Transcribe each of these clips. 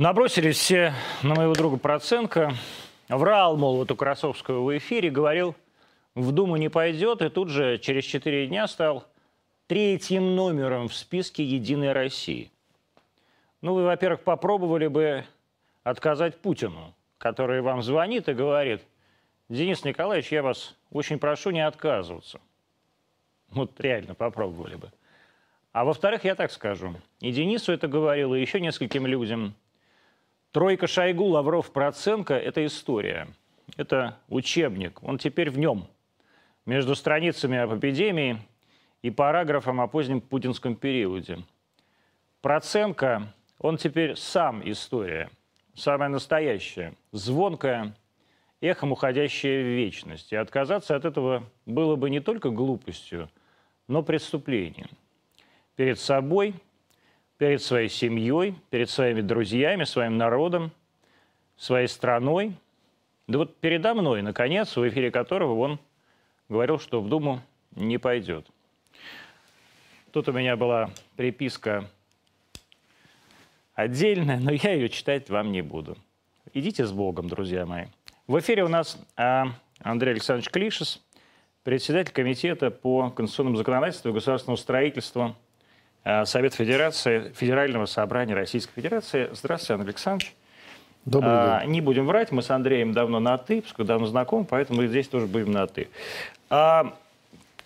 Набросились все на моего друга Проценко. Врал, мол, вот у Красовского в эфире, говорил, в Думу не пойдет, и тут же через четыре дня стал третьим номером в списке «Единой России». Ну, вы, во-первых, попробовали бы отказать Путину, который вам звонит и говорит, Денис Николаевич, я вас очень прошу не отказываться. Вот реально попробовали бы. А во-вторых, я так скажу, и Денису это говорил, и еще нескольким людям. Тройка Шойгу, Лавров, Проценко – это история. Это учебник. Он теперь в нем. Между страницами об эпидемии и параграфом о позднем путинском периоде. Проценко, он теперь сам история. Самая настоящая, звонкая, эхом уходящая в вечность. И отказаться от этого было бы не только глупостью, но преступлением перед собой, перед своей семьей, перед своими друзьями, своим народом, своей страной. Да вот передо мной, наконец, в эфире которого он говорил, что в Думу не пойдет. Тут у меня была приписка отдельная, но я ее читать вам не буду. Идите с Богом, друзья мои. В эфире у нас а, Андрей Александрович Клишес, председатель комитета по конституционному законодательству и государственному строительству Совет Федерации, Федерального собрания Российской Федерации. Здравствуйте, Андрей Александрович. Добрый а, день. Не будем врать, мы с Андреем давно на «ты», поскольку давно знакомы, поэтому мы здесь тоже будем на «ты». А,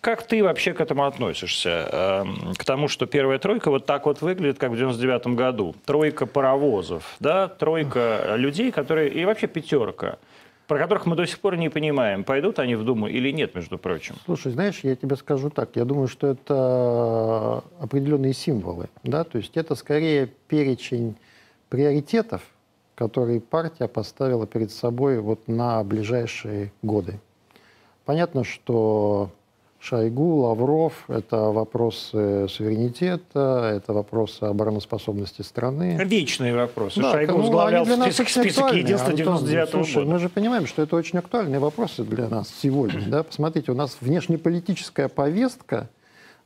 как ты вообще к этому относишься? А, к тому, что первая тройка вот так вот выглядит, как в 99 году. Тройка паровозов, да, тройка людей, которые... И вообще пятерка – про которых мы до сих пор не понимаем, пойдут они в Думу или нет, между прочим. Слушай, знаешь, я тебе скажу так, я думаю, что это определенные символы, да, то есть это скорее перечень приоритетов, которые партия поставила перед собой вот на ближайшие годы. Понятно, что Шойгу, Лавров, это вопросы суверенитета, это вопросы обороноспособности страны. Вечные вопросы. Да, Шойгу ну, возглавлял список, список единства 99 -го года. Мы же понимаем, что это очень актуальные вопросы для нас сегодня. Да? Посмотрите, у нас внешнеполитическая повестка,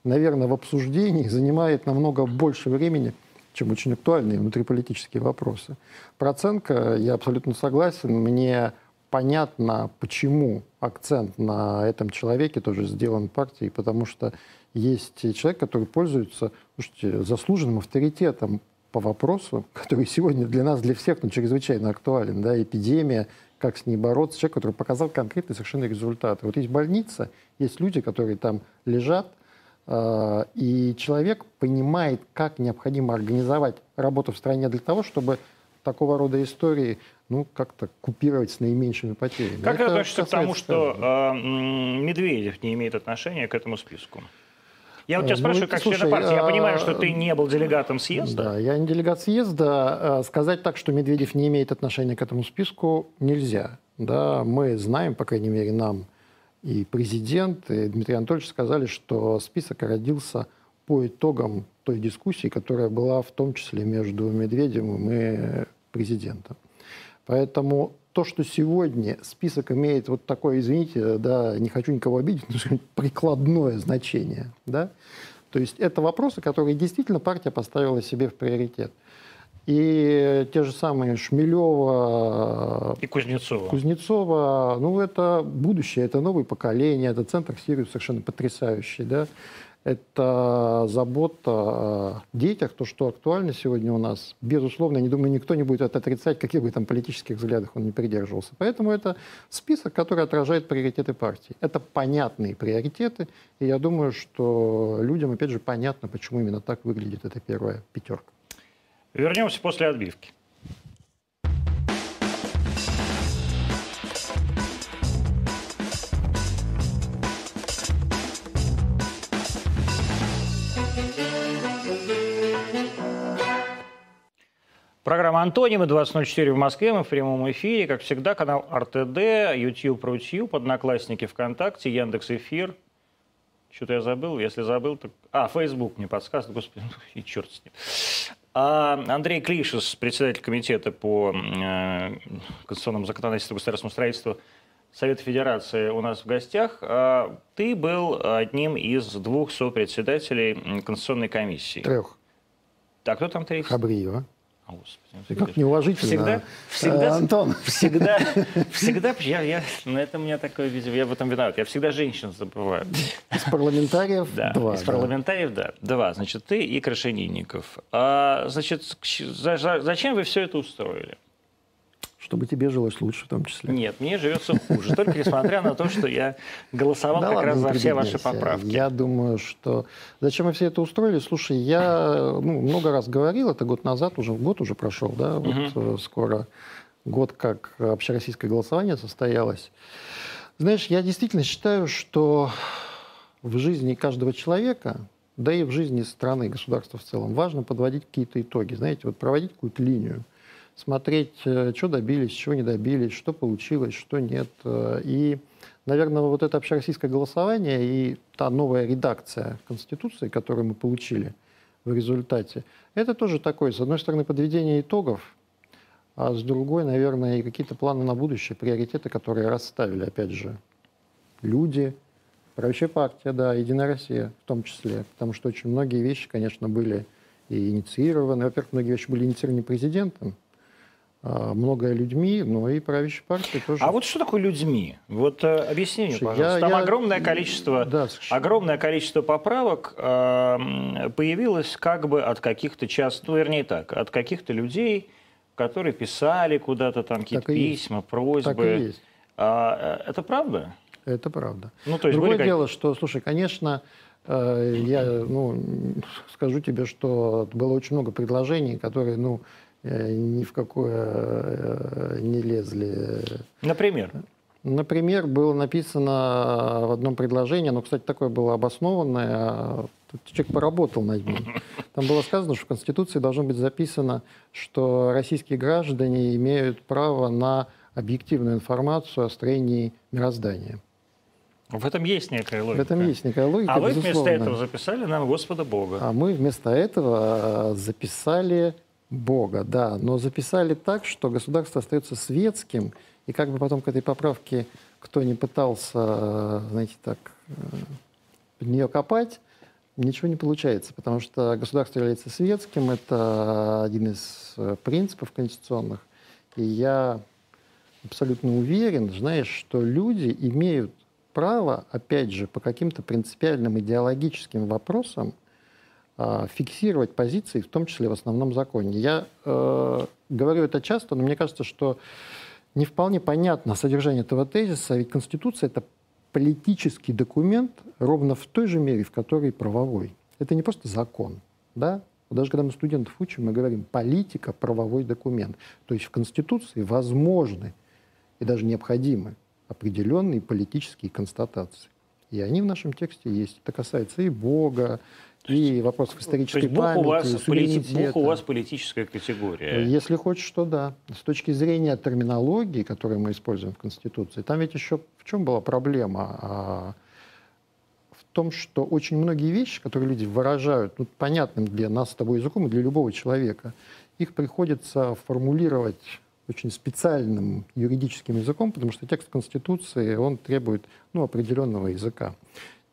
наверное, в обсуждении занимает намного больше времени, чем очень актуальные внутриполитические вопросы. Проценко, я абсолютно согласен, мне понятно, почему акцент на этом человеке тоже сделан партией, потому что есть человек, который пользуется слушайте, заслуженным авторитетом по вопросу, который сегодня для нас, для всех, ну, чрезвычайно актуален. Да, эпидемия, как с ней бороться. Человек, который показал конкретные совершенно результаты. Вот есть больница, есть люди, которые там лежат, э, и человек понимает, как необходимо организовать работу в стране для того, чтобы такого рода истории ну, как-то купировать с наименьшими потерями. Как это относится к тому, что э, Медведев не имеет отношения к этому списку? Я вот тебя э, ну, спрашиваю, как слушай, члена партии. Я понимаю, что ты не был делегатом съезда. Да, я не делегат съезда. Сказать так, что Медведев не имеет отношения к этому списку, нельзя. Да, мы знаем, по крайней мере, нам и президент, и Дмитрий Анатольевич сказали, что список родился по итогам той дискуссии, которая была в том числе между Медведевым и президентом. Поэтому то, что сегодня список имеет вот такое, извините, да, не хочу никого обидеть, но прикладное значение, да, то есть это вопросы, которые действительно партия поставила себе в приоритет. И те же самые Шмелева и Кузнецова. Кузнецова, ну это будущее, это новое поколение, это центр Сирии совершенно потрясающий, да это забота о детях, то, что актуально сегодня у нас. Безусловно, я не думаю, никто не будет это отрицать, каких бы там политических взглядах он не придерживался. Поэтому это список, который отражает приоритеты партии. Это понятные приоритеты, и я думаю, что людям, опять же, понятно, почему именно так выглядит эта первая пятерка. Вернемся после отбивки. Программа «Антонимы», 20.04 в Москве, мы в прямом эфире. Как всегда, канал РТД, YouTube, Рутюб, Одноклассники, ВКонтакте, Яндекс Эфир. Что-то я забыл, если забыл, то... А, Facebook мне подсказывает, господи, ну и черт с ним. А Андрей Клишес, председатель комитета по э, конституционному законодательству и государственному строительству Совета Федерации у нас в гостях. А ты был одним из двух сопредседателей Конституционной комиссии. Трех. Так, кто там третий? Хабриева. О, Господи, Ты как неуважительно. Всегда, всегда, Э, Антон. всегда, всегда, я, я, на это у меня такое, видимо, я в этом виноват. Я всегда женщин забываю. Из парламентариев Да, два. из да. парламентариев, да. Два, значит, ты и Крашенинников. А, значит, за- за- зачем вы все это устроили? Чтобы тебе жилось лучше в том числе. Нет, мне живется хуже. Только несмотря на то, что я голосовал как раз за все ваши поправки. Я думаю, что... Зачем мы все это устроили? Слушай, я ну, много раз говорил, это год назад, уже год уже прошел, да, вот э, скоро год, как общероссийское голосование состоялось. Знаешь, я действительно считаю, что в жизни каждого человека, да и в жизни страны государства в целом, важно подводить какие-то итоги, знаете, вот проводить какую-то линию, смотреть, э, что добились, чего не добились, что получилось, что нет. Э, И, наверное, вот это общероссийское голосование и та новая редакция Конституции, которую мы получили в результате, это тоже такое, с одной стороны, подведение итогов, а с другой, наверное, и какие-то планы на будущее, приоритеты, которые расставили, опять же, люди, правящая партия, да, Единая Россия в том числе, потому что очень многие вещи, конечно, были и инициированы. Во-первых, многие вещи были инициированы президентом, многое людьми, но и правящей партией тоже. А вот что такое людьми? Вот э, объясни мне, пожалуйста. я- Там я- огромное количество, Да, совершенно. огромное количество поправок э, появилось как бы от каких-то част, ну, вернее так, от каких-то людей, которые писали куда-то там какие-то и есть. письма, просьбы. Так и есть. А, э, это правда? Это правда. Ну, то есть Другое дело, что, слушай, конечно, э, я ну, скажу тебе, что было очень много предложений, которые ну, ни в какое э, не лезли. Например? Например, было написано в одном предложении, оно, кстати, такое было обоснованное, а человек поработал над ним. Там было сказано, что в Конституции должно быть записано, что российские граждане имеют право на объективную информацию о строении мироздания. В этом есть некая логика. В этом есть некая логика, А вы вместо безусловно. этого записали нам Господа Бога. А мы вместо этого э, записали Бога, да, но записали так, что государство остается светским, и как бы потом к этой поправке кто не пытался, э, знаете, так, э, под нее копать, ничего не получается, потому что государство является светским, это один из э, принципов конституционных, и я абсолютно уверен, знаешь, что люди имеют право, опять же, по каким-то принципиальным идеологическим вопросам фиксировать позиции, в том числе в основном законе. Я э, говорю это часто, но мне кажется, что не вполне понятно содержание этого тезиса, ведь Конституция — это политический документ ровно в той же мере, в которой правовой. Это не просто закон, да? Даже когда мы студентов учим, мы говорим политика, правовой документ. То есть в Конституции возможны и даже необходимы определенные политические констатации. И они в нашем тексте есть. Это касается и Бога, и вопросов То исторической есть Бог у, вас, памяти, полити- Бог у вас политическая категория. Если хочешь, то да. С точки зрения терминологии, которую мы используем в Конституции, там ведь еще в чем была проблема? А, в том, что очень многие вещи, которые люди выражают ну, понятным для нас с тобой языком и для любого человека, их приходится формулировать очень специальным юридическим языком, потому что текст Конституции, он требует ну, определенного языка.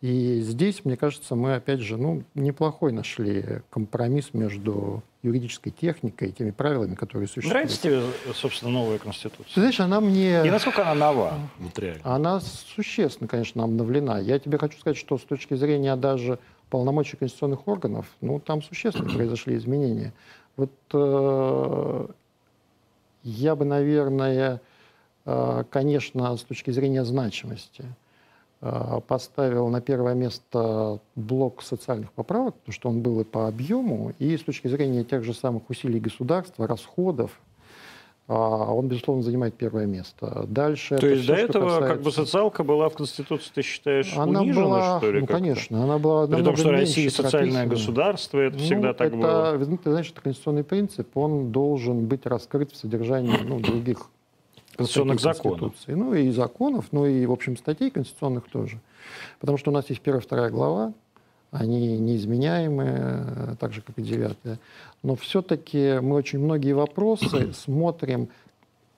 И здесь, мне кажется, мы, опять же, ну, неплохой нашли компромисс между юридической техникой и теми правилами, которые существуют. Нравится тебе, собственно, новая Ты Конституция? знаешь, она мне... И насколько она нова? Вот реально. Она существенно, конечно, обновлена. Я тебе хочу сказать, что с точки зрения даже полномочий конституционных органов, ну, там существенно произошли изменения. Вот э, я бы, наверное, э, конечно, с точки зрения значимости э, поставил на первое место блок социальных поправок, потому что он был и по объему, и с точки зрения тех же самых усилий государства, расходов, а, он, безусловно, занимает первое место. Дальше То это есть до всё, что этого как бы касается- социалка была в Конституции, ты считаешь, она унижена, была, что ли? ну, конечно, она была При том, что Россия социальное прописана. государство, это Ну, всегда так это, было. вы Ты знаешь, это конституционный принцип, он должен быть раскрыт в содержании ну, других Конституционных законов. Ну и законов, ну и, в общем, статей конституционных тоже. Потому что у нас есть первая, вторая глава, они неизменяемы, э, так же, как и девятая. Но все-таки мы очень многие вопросы смотрим,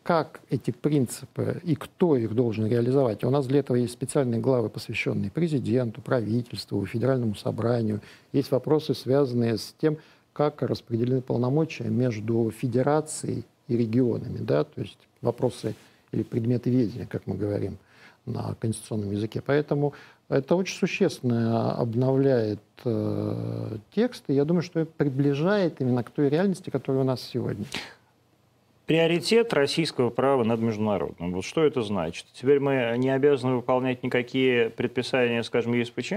как эти принципы и кто их должен реализовать. У нас для этого есть специальные главы, посвященные президенту, правительству, федеральному собранию. Есть вопросы, связанные с тем, как распределены полномочия между федерацией и регионами, да, то есть вопросы или предметы ведения, как мы говорим на конституционном языке. Поэтому это очень существенно обновляет э, текст, и я думаю, что это приближает именно к той реальности, которая у нас сегодня. Приоритет российского права над международным. Вот что это значит? Теперь мы не обязаны выполнять никакие предписания, скажем, ЕСПЧ?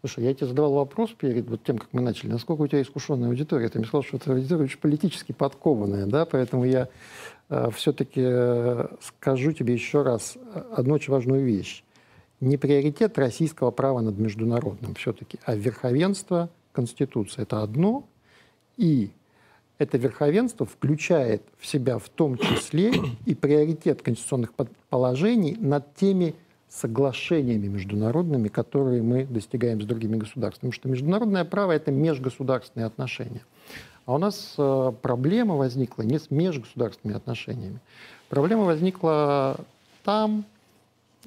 Слушай, я тебе задавал вопрос перед вот тем, как мы начали. Насколько у тебя искушенная аудитория? Ты мне сказал, что эта аудитория очень политически подкованная, да, поэтому я все-таки э, скажу тебе еще раз одну очень важную вещь не приоритет российского права над международным все-таки, а верховенство Конституции. Это одно. И это верховенство включает в себя в том числе и приоритет конституционных положений над теми соглашениями международными, которые мы достигаем с другими государствами. Потому что международное право – это межгосударственные отношения. А у нас э, проблема возникла не с межгосударственными отношениями. Проблема возникла там,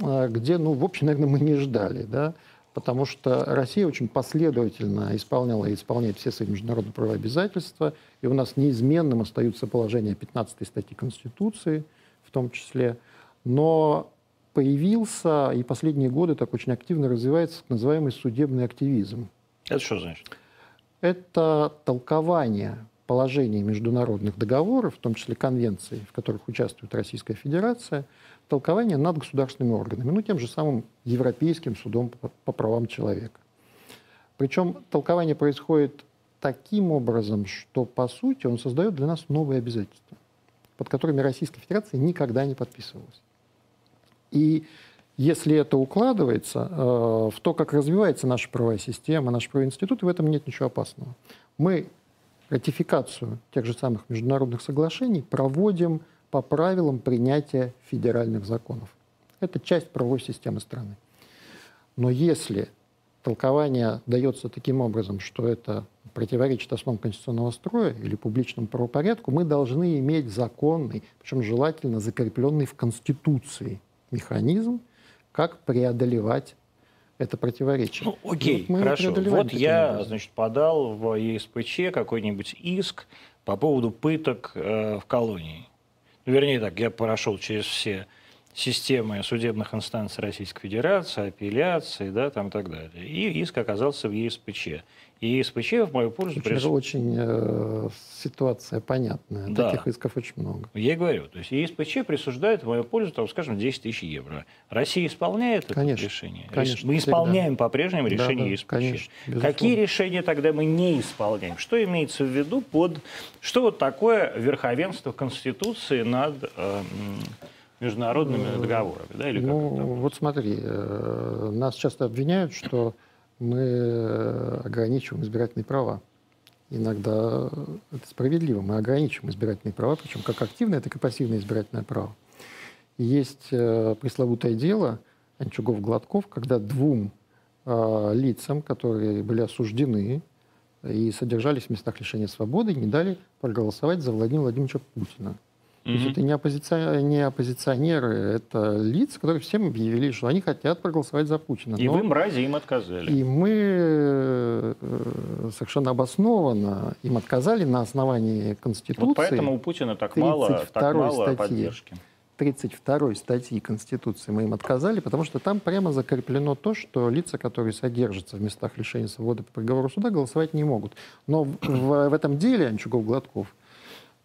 а, где, ну, в общем, наверное, мы не ждали, да, потому что Россия очень последовательно исполняла и исполняет все свои международные права обязательства, и у нас неизменным остаются положения 15 статьи Конституции в том числе, но появился и последние годы так очень активно развивается так называемый судебный активизм. Это что значит? Это толкование положений международных договоров, в том числе конвенций, в которых участвует Российская Федерация – толкование над государственными органами, ну, тем же самым Европейским судом по, по правам человека. Причем толкование происходит таким образом, что, по сути, он создает для нас новые обязательства, под которыми Российская Федерация никогда не подписывалась. И если это укладывается э, в то, как развивается наша правовая система, наш правовой институт, в этом нет ничего опасного. Мы ратификацию тех же самых международных соглашений проводим по правилам принятия федеральных законов. Это часть правовой системы страны. Но если толкование дается таким образом, что это противоречит основам конституционного строя или публичному правопорядку, мы должны иметь законный, причем желательно закрепленный в Конституции механизм, как преодолевать это противоречие. Ну, окей, вот хорошо. Вот я, образом. значит, подал в ЕСПЧ какой-нибудь иск по поводу пыток э, в колонии. Вернее так, я прошел через все системы судебных инстанций Российской Федерации, апелляции, да, там и так далее. И иск оказался в ЕСПЧ. И ЕСПЧ в мою пользу... Очень, прис... очень э, ситуация понятная. Да. Таких исков очень много. Я и говорю. То есть ЕСПЧ присуждает в мою пользу, там, скажем, 10 тысяч евро. Россия исполняет конечно, это решение? Конечно, мы исполняем по-прежнему решение да, ЕСПЧ. Конечно, Какие решения тогда мы не исполняем? Что имеется в виду под... Что вот такое верховенство Конституции над... Э, международными э, договорами, да, или ну, как вот смотри, э, нас часто обвиняют, что мы э, ограничиваем избирательные права. Иногда это справедливо, мы ограничиваем избирательные права, причем как активное, так и пассивное избирательное право. Есть пресловутое дело Анчугов-Гладков, когда двум лицам, которые были осуждены и содержались в местах лишения свободы, не дали проголосовать за Владимира Владимировича Путина. То есть это не, оппозиционеры, не оппозиционеры, это лица, которые всем объявили, что они хотят проголосовать за Путина. И Но... вы, мрази, им отказали. И мы э, совершенно обоснованно им отказали на основании Конституции. Вот поэтому у Путина так мало, так мало статьи, поддержки. 32 статьи Конституции мы им отказали, потому что там прямо закреплено то, что лица, которые содержатся в местах лишения свободы по приговору суда, голосовать не могут. Но в, в, этом деле Анчугов-Гладков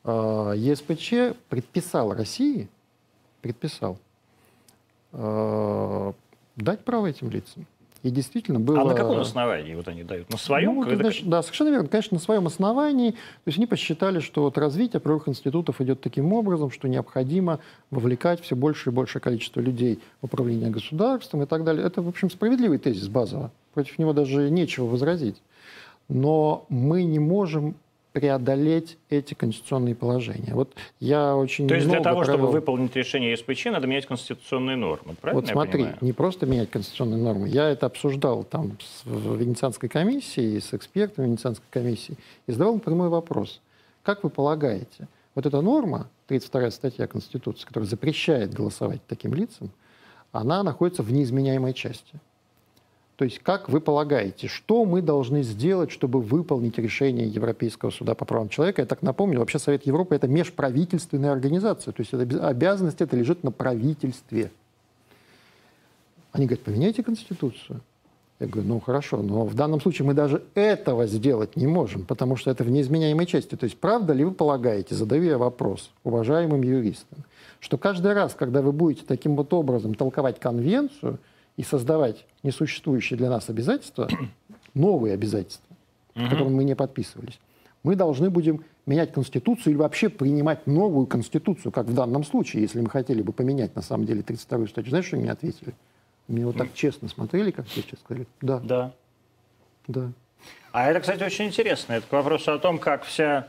ЕСПЧ предписал России, предписал э, дать право этим лицам. И действительно было... А на каком основании вот они дают? На своем? Ну, когда... значит, да, совершенно верно. Конечно, на своем основании. То есть они посчитали, что вот развитие правовых институтов идет таким образом, что необходимо вовлекать все больше и большее количество людей в управление государством и так далее. Это, в общем, справедливый тезис базово. Против него даже нечего возразить. Но мы не можем преодолеть эти конституционные положения. Вот я очень То есть для того, провел... чтобы выполнить решение СПЧ, надо менять конституционные нормы, правильно Вот смотри, не просто менять конституционные нормы. Я это обсуждал там с, Венецианской комиссии, с экспертами Венецианской комиссии, и задавал прямой вопрос. Как вы полагаете, вот эта норма, 32 статья Конституции, которая запрещает голосовать таким лицам, она находится в неизменяемой части. То есть, как вы полагаете, что мы должны сделать, чтобы выполнить решение Европейского суда по правам человека? Я так напомню, вообще Совет Европы – это межправительственная организация, то есть обязанность это лежит на правительстве. Они говорят, поменяйте Конституцию. Я говорю, ну хорошо, но в данном случае мы даже этого сделать не можем, потому что это в неизменяемой части. То есть правда ли вы полагаете, задаю я вопрос уважаемым юристам, что каждый раз, когда вы будете таким вот образом толковать конвенцию и создавать несуществующие для нас обязательства, новые обязательства, угу. к которым мы не подписывались, мы должны будем менять Конституцию или вообще принимать новую Конституцию, как в данном случае, если мы хотели бы поменять на самом деле 32-ю статью. Знаешь, что мне ответили? Мне вот так честно смотрели, как я сейчас сказали. Да. Да. Да. А это, кстати, очень интересно. Это к вопросу о том, как вся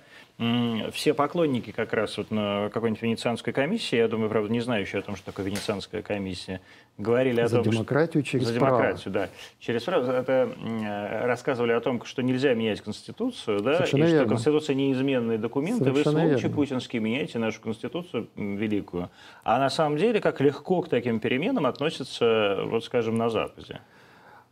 все поклонники как раз вот на какой-нибудь венецианской комиссии, я думаю, правда, не знающие о том, что такое венецианская комиссия, говорили о за том, демократию что... через за демократию, право. да, через право, это рассказывали о том, что нельзя менять конституцию, да, Совершенно и верно. что конституция неизменный документ, и вы случае путинский меняете нашу конституцию великую, а на самом деле как легко к таким переменам относятся, вот скажем, на Западе.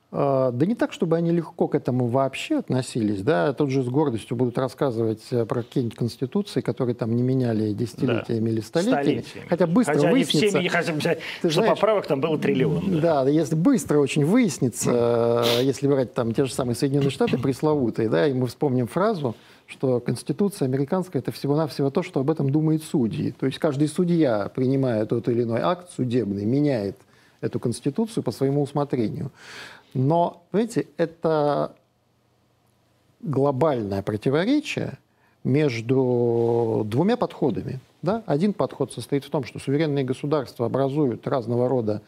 А, да не так, чтобы они легко к этому вообще относились. Да? Тут же с гордостью будут рассказывать э, про какие-нибудь конституции, которые там не меняли десятилетиями да. или столетиями. столетиями. Хотя быстро Хотя выяснится... Они все, хотя, что знаешь, поправок там было триллион. Да. да, если быстро очень выяснится, э, если брать там те же самые Соединенные Штаты пресловутые, да, и мы вспомним фразу, что Конституция американская – это всего-навсего то, что об этом думает судьи. То есть каждый судья, принимая тот или иной акт судебный, меняет эту Конституцию по своему усмотрению. Но, понимаете, это глобальное противоречие между двумя подходами. Да? Один подход состоит в том, что суверенные государства образуют разного рода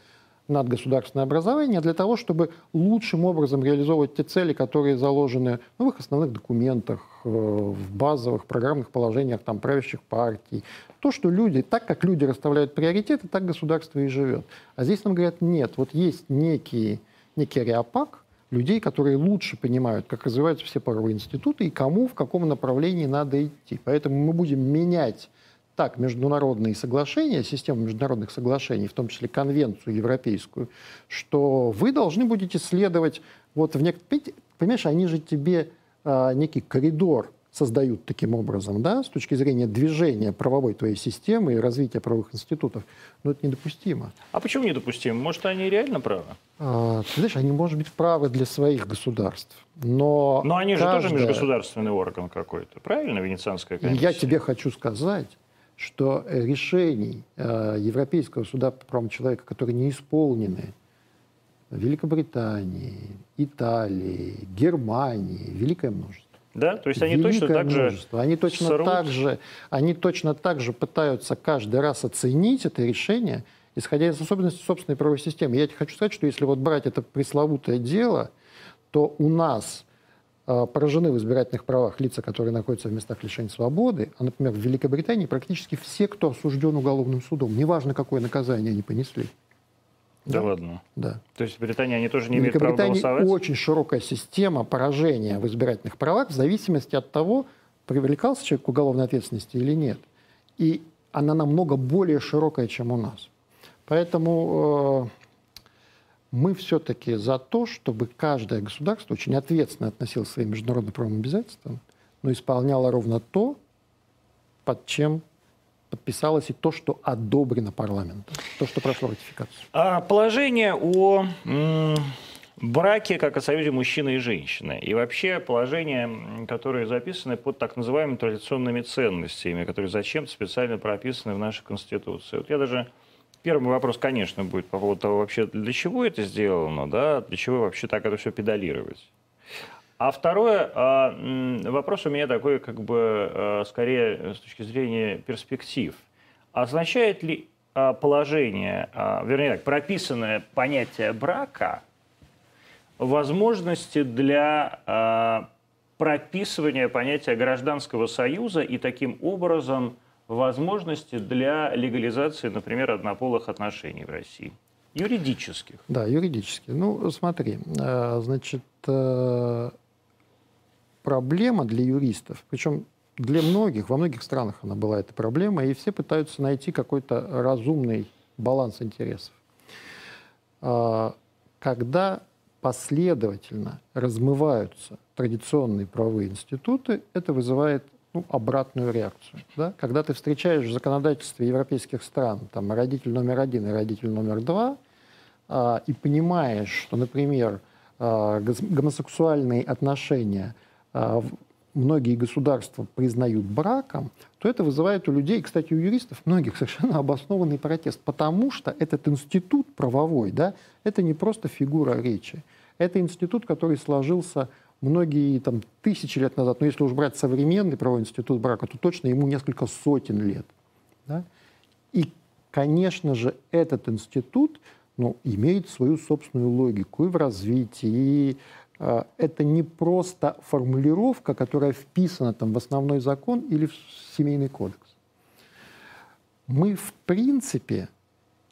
надгосударственное образование для того, чтобы лучшим образом реализовывать те цели, которые заложены ну, в их основных документах, э, в базовых программных положениях там, правящих партий. То, что люди, так как люди расставляют приоритеты, так государство и живет. А здесь нам говорят, нет, вот есть некие некий реопак людей, которые лучше понимают, как развиваются все правовые институты и кому в каком направлении надо идти. Поэтому мы будем менять так международные соглашения, систему международных соглашений, в том числе конвенцию европейскую, что вы должны будете следовать вот в некоторых... Понимаешь, они же тебе а, некий коридор создают таким образом, да, с точки зрения движения правовой твоей системы и развития правовых институтов, но это недопустимо. А почему недопустимо? Может, они реально правы? А, ты знаешь, они, может быть, правы для своих государств, но... Но они каждая... же тоже межгосударственный орган какой-то, правильно, Венецианская комиссия? Я тебе хочу сказать, что решений э, Европейского суда по правам человека, которые не исполнены Великобритании, Италии, Германии, великое множество. Да, то есть они Великое точно так же они точно сорут... так же, они точно так же пытаются каждый раз оценить это решение, исходя из особенностей собственной правовой системы. Я тебе хочу сказать, что если вот брать это пресловутое дело, то у нас э, поражены в избирательных правах лица, которые находятся в местах лишения свободы, а, например, в Великобритании практически все, кто осужден уголовным судом, неважно, какое наказание они понесли. Да, да ладно? Да. То есть в Британии они тоже не имеют права голосовать? очень широкая система поражения в избирательных правах в зависимости от того, привлекался человек к уголовной ответственности или нет. И она намного более широкая, чем у нас. Поэтому э, мы все-таки за то, чтобы каждое государство очень ответственно относилось к своим международным правовым обязательствам, но исполняло ровно то, под чем подписалось и то, что одобрено парламентом, то, что прошло ратификацию. А положение о браке как о союзе мужчины и женщины. И вообще положения, которые записаны под так называемыми традиционными ценностями, которые зачем-то специально прописаны в нашей Конституции. Вот я даже... Первый вопрос, конечно, будет по поводу того, вообще для чего это сделано, да, для чего вообще так это все педалировать. А второе, а, вопрос у меня такой, как бы, а, скорее с точки зрения перспектив. Означает ли а, положение, вернее так, прописанное понятие брака возможности для прописывания понятия гражданского союза и таким образом возможности для легализации, например, однополых отношений в России? Юридических. Да, юридически. Ну, смотри, значит, э, проблема для юристов, причем для многих, во многих странах она была эта проблема, и все пытаются найти какой-то разумный баланс интересов. А, когда последовательно размываются традиционные правовые институты, это вызывает ну, обратную реакцию. Да? Когда ты встречаешь в законодательстве европейских стран там, родитель номер один и родитель номер два, а, и понимаешь, что, например, а, гомосексуальные отношения многие государства признают браком, то это вызывает у людей, кстати, у юристов многих совершенно обоснованный протест, потому что этот институт правовой, да, это не просто фигура речи, это институт, который сложился многие там, тысячи лет назад, но если уж брать современный правовой институт брака, то точно ему несколько сотен лет. Да? И, конечно же, этот институт ну, имеет свою собственную логику и в развитии, и это не просто формулировка, которая вписана там, в основной закон или в семейный кодекс. Мы, в принципе,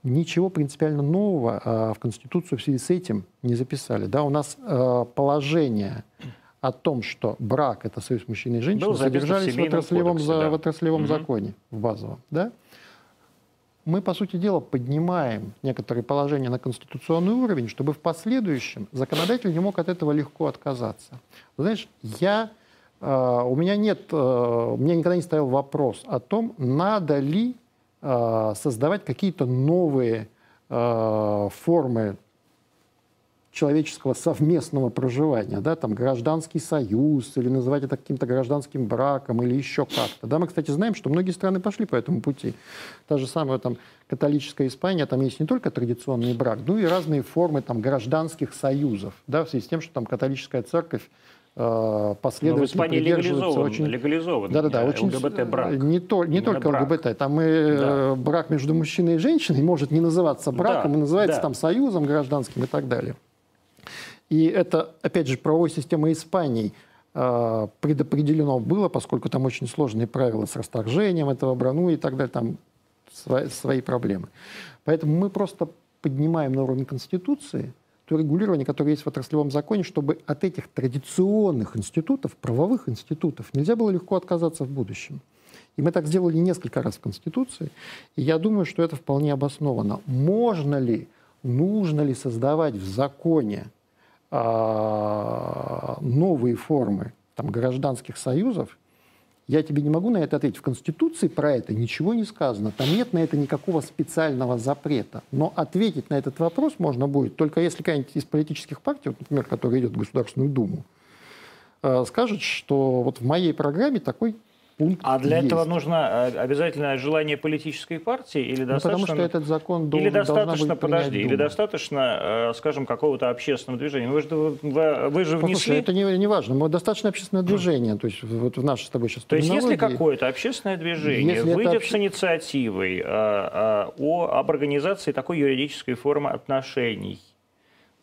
ничего принципиально нового э, в Конституцию в связи с этим не записали. Да, у нас э, положение о том, что брак – это союз мужчины и женщины, содержались в, отраслевом, кодексе, да. в отраслевом угу. законе, в базовом. Да? Мы, по сути дела, поднимаем некоторые положения на конституционный уровень, чтобы в последующем законодатель не мог от этого легко отказаться. Знаешь, я, э, у меня нет, э, у меня никогда не стоял вопрос о том, надо ли Э, создавать какие-то новые э, формы человеческого совместного проживания, да, там гражданский союз, или называть это каким-то гражданским браком, или еще как-то. Да, мы, кстати, знаем, что многие страны пошли по этому пути. Та же самая там католическая Испания, там есть не только традиционный брак, но и разные формы там гражданских союзов, да, в связи с тем, что там католическая церковь Э, последовательно в Испании легализован, очень... легализован да, да, да, очень... ЛГБТ-брак. Не, то, не только брак. ЛГБТ, там и э, да. брак между мужчиной и женщиной может не называться браком, да, и называется да. там союзом гражданским и так далее. И это, опять же, правовой системой Испании э, предопределено было, поскольку там очень сложные правила с расторжением этого брану и так далее, там свои, свои проблемы. Поэтому мы просто поднимаем на уровень Конституции – то регулирование, которое есть в отраслевом законе, чтобы от этих традиционных институтов, правовых институтов, нельзя было легко отказаться в будущем. И мы так сделали несколько раз в Конституции, и я думаю, что это вполне обосновано. Можно ли, нужно ли создавать в законе а, новые формы там, гражданских союзов, я тебе не могу на это ответить. В Конституции про это ничего не сказано. Там нет на это никакого специального запрета. Но ответить на этот вопрос можно будет только если какая-нибудь из политических партий, вот, например, которая идет в Государственную Думу, э, скажет, что вот в моей программе такой пункт А для есть. этого нужно э, обязательно желание политической партии или ну, достаточно... Потому что этот закон должен, Или достаточно, подожди, или достаточно, э, скажем, какого-то общественного движения. Вы же, вы, вы же внесли... Послушай, это не, не важно. Достаточно общественное движение. То есть вот в наше с тобой сейчас То есть если какое-то общественное движение если выйдет обще... с инициативой а, а, о, об организации такой юридической формы отношений,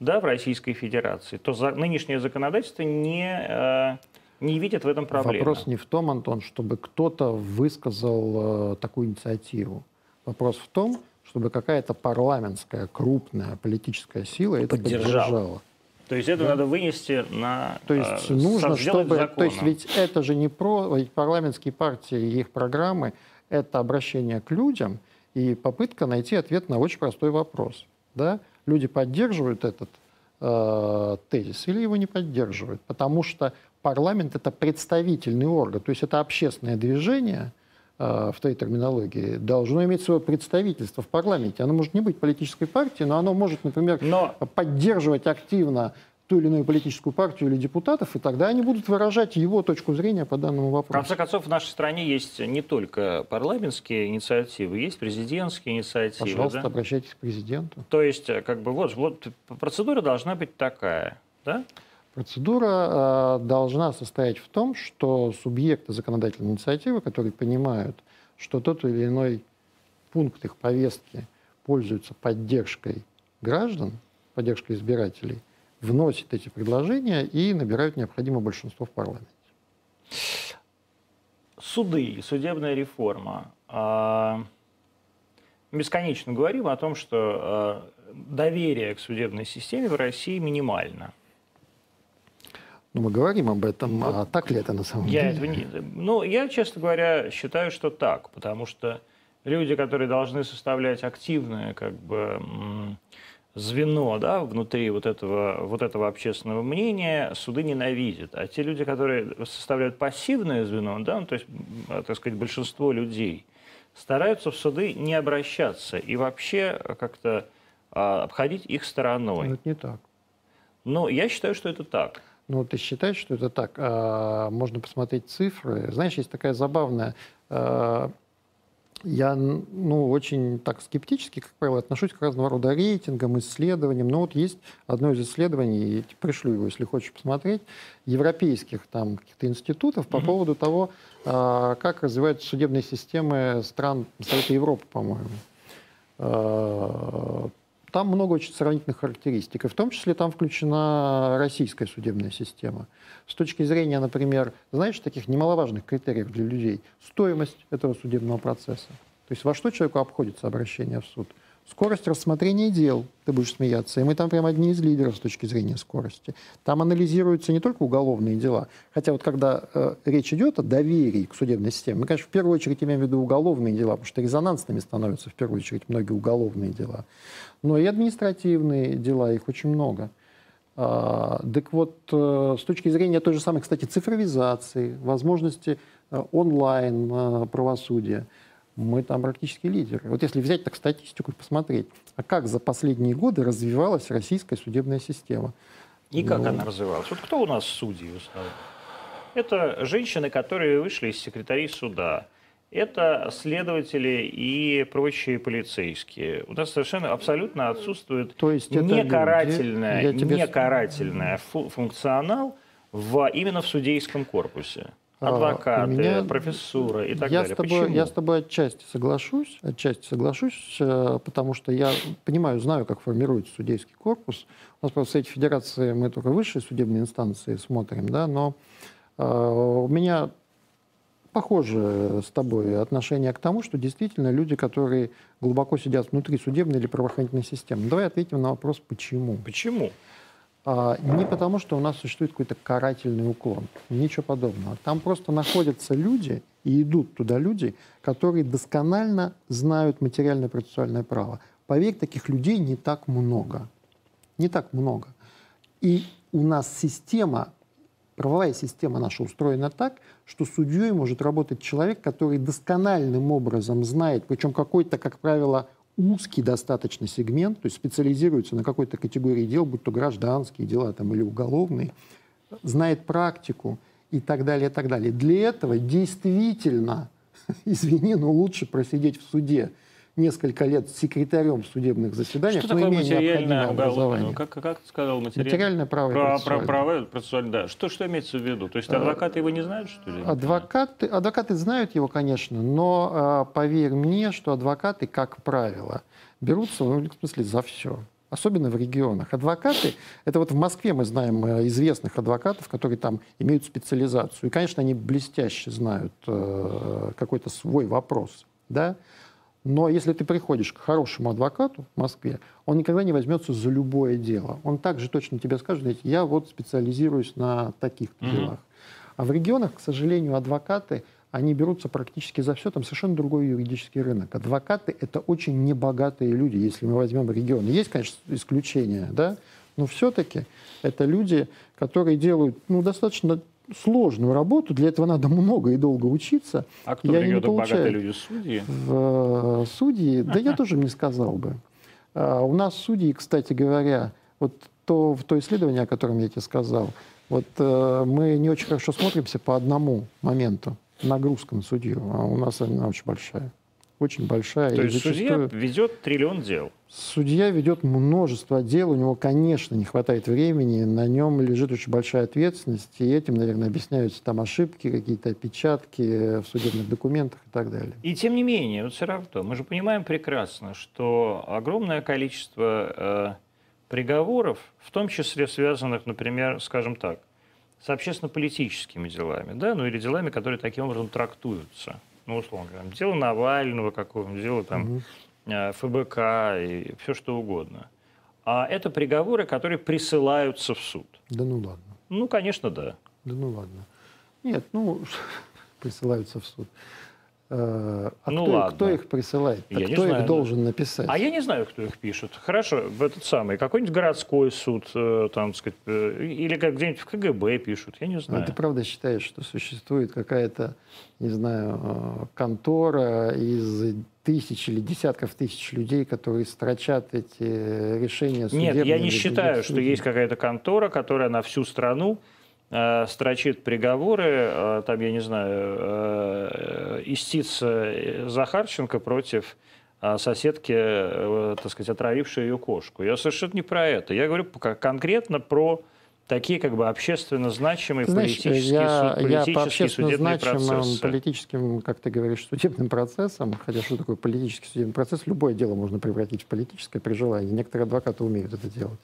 да, в Российской Федерации, то за, нынешнее законодательство не... А, не видят в этом проблемы. Вопрос не в том, Антон, чтобы кто-то высказал э, такую инициативу. Вопрос в том, чтобы какая-то парламентская крупная политическая сила это поддержала. То есть это да? надо вынести на То есть э, нужно, чтобы... Законом. То есть ведь это же не про... Ведь парламентские партии и их программы — это обращение к людям и попытка найти ответ на очень простой вопрос. Да? Люди поддерживают этот э, тезис или его не поддерживают? Потому что парламент – это представительный орган, то есть это общественное движение, э, в той терминологии, должно иметь свое представительство в парламенте. Оно может не быть политической партией, но оно может, например, но... поддерживать активно ту или иную политическую партию или депутатов, и тогда они будут выражать его точку зрения по данному вопросу. В конце концов, в нашей стране есть не только парламентские инициативы, есть президентские инициативы. Пожалуйста, да? обращайтесь к президенту. То есть, как бы, вот, вот процедура должна быть такая, да? Процедура э, должна состоять в том, что субъекты законодательной инициативы, которые понимают, что тот или иной пункт их повестки пользуется поддержкой граждан, поддержкой избирателей, вносят эти предложения и набирают необходимое большинство в парламенте. Суды, судебная реформа. А, бесконечно говорим о том, что а, доверие к судебной системе в России минимально – ну, мы говорим об этом, вот. а так ли это на самом я деле? Этого не... Ну, я, честно говоря, считаю, что так, потому что люди, которые должны составлять активное как бы, звено да, внутри вот этого, вот этого общественного мнения суды ненавидят. А те люди, которые составляют пассивное звено, да, ну, то есть, так сказать, большинство людей, стараются в суды не обращаться и вообще как-то а, обходить их стороной. Но это не так. Но я считаю, что это так. Ну, ты считаешь, что это так? А, можно посмотреть цифры. Знаешь, есть такая забавная а, я ну, очень так скептически, как правило, отношусь к разного рода рейтингам, исследованиям. Но вот есть одно из исследований, и пришлю его, если хочешь посмотреть, европейских там каких-то институтов по mm-hmm. поводу того, а, как развиваются судебные системы стран Совета Европы, по-моему. Там много очень сравнительных характеристик, и в том числе там включена российская судебная система. С точки зрения, например, знаешь, таких немаловажных критериев для людей, стоимость этого судебного процесса. То есть во что человеку обходится обращение в суд – Скорость рассмотрения дел, ты будешь смеяться, и мы там прям одни из лидеров с точки зрения скорости. Там анализируются не только уголовные дела, хотя вот когда э, речь идет о доверии к судебной системе, мы, конечно, в первую очередь имеем в виду уголовные дела, потому что резонансными становятся в первую очередь многие уголовные дела, но и административные дела, их очень много. А, так вот, э, с точки зрения той же самой, кстати, цифровизации, возможности э, онлайн э, правосудия – мы там практически лидеры. Вот если взять так статистику и посмотреть, а как за последние годы развивалась российская судебная система? И как ну... она развивалась? Вот кто у нас судьи Это женщины, которые вышли из секретарей суда. Это следователи и прочие полицейские. У нас совершенно абсолютно отсутствует То есть некарательная, тебе... некарательная функционал в, именно в судейском корпусе. А, Адвокаты, меня... профессура и так я далее. С тобой, Почему? Я с тобой отчасти соглашусь, отчасти соглашусь, э, потому что я понимаю, знаю, как формируется судейский корпус. У нас просто в Совете Федерации мы только высшие судебные инстанции смотрим, да, но э, у меня похоже с тобой отношение к тому, что действительно люди, которые глубоко сидят внутри судебной или правоохранительной системы. Давай ответим на вопрос, почему. Почему? А, не потому, что у нас существует какой-то карательный уклон, ничего подобного. Там просто находятся люди, и идут туда люди, которые досконально знают материальное процессуальное право. Поверь, таких людей не так много. Не так много. И у нас система, правовая система наша устроена так, что судьей может работать человек, который доскональным образом знает, причем какой-то, как правило, узкий достаточно сегмент, то есть специализируется на какой-то категории дел, будь то гражданские дела там, или уголовные, знает практику и так далее, и так далее. Для этого действительно, извини, но лучше просидеть в суде несколько лет секретарем судебных заседаниях, что такое материальное уголовное? Как, как ты сказал, материальное, материальное право про, про, право процессуальное, да. Что, что имеется в виду? То есть а, адвокаты его не знают, что ли? Адвокаты, адвокаты знают его, конечно, но а, поверь мне, что адвокаты, как правило, берутся, ну, в смысле, за все особенно в регионах. Адвокаты, это вот в Москве мы знаем э, известных адвокатов, которые там имеют специализацию. И, конечно, они блестяще знают э, какой-то свой вопрос. Да? Но если ты приходишь к хорошему адвокату в Москве, он никогда не возьмется за любое дело. Он также точно тебе скажет, я вот специализируюсь на таких-то mm-hmm. делах. А в регионах, к сожалению, адвокаты, они берутся практически за все, там совершенно другой юридический рынок. Адвокаты — это очень небогатые люди, если мы возьмем регионы. Есть, конечно, исключения, да, но все-таки это люди, которые делают ну, достаточно сложную работу, для этого надо много и долго учиться. А кто я не богатые люди? Судьи? В, э, судьи? Да я тоже не сказал бы. А, у нас судьи, кстати говоря, вот то, в то исследование, о котором я тебе сказал, вот э, мы не очень хорошо смотримся по одному моменту, нагрузка на судью, а у нас она очень большая очень большая. То есть зачастую... судья ведет триллион дел? Судья ведет множество дел, у него, конечно, не хватает времени, на нем лежит очень большая ответственность, и этим, наверное, объясняются там ошибки, какие-то опечатки в судебных документах и так далее. И тем не менее, вот все равно, мы же понимаем прекрасно, что огромное количество э, приговоров, в том числе связанных, например, скажем так, с общественно-политическими делами, да, ну или делами, которые таким образом трактуются – ну, условно говоря, дело Навального какого-нибудь, дело там угу. ФБК и все что угодно. А это приговоры, которые присылаются в суд. Да ну ладно. Ну, конечно, да. Да ну ладно. Нет, ну, присылаются в суд. Э, а Ну кто, ладно. кто их присылает? А Я не кто знаю, их да. должен написать? А я не знаю, кто их пишет. Хорошо, в этот самый, какой-нибудь городской суд, э, там, так сказать, э, или как где-нибудь в КГБ пишут, я не Но знаю. ты правда считаешь, что существует какая-то, не знаю, контора из тысяч или десятков тысяч людей, которые строчат эти решения Нет, я не считаю, что есть какая-то контора, которая на всю страну строчит приговоры, э, там, я не знаю, э, истица э, Захарченко против э, соседки, э, так сказать, отравившей ее кошку. Я совершенно не про это. Я говорю конкретно про такие как бы общественно значимые знаешь, политические, я, суд- я по общественно судебные значимым процессы. политическим, как ты говоришь, судебным процессам, хотя что такое политический судебный процесс, любое дело можно превратить в политическое при желании. Некоторые адвокаты умеют это делать.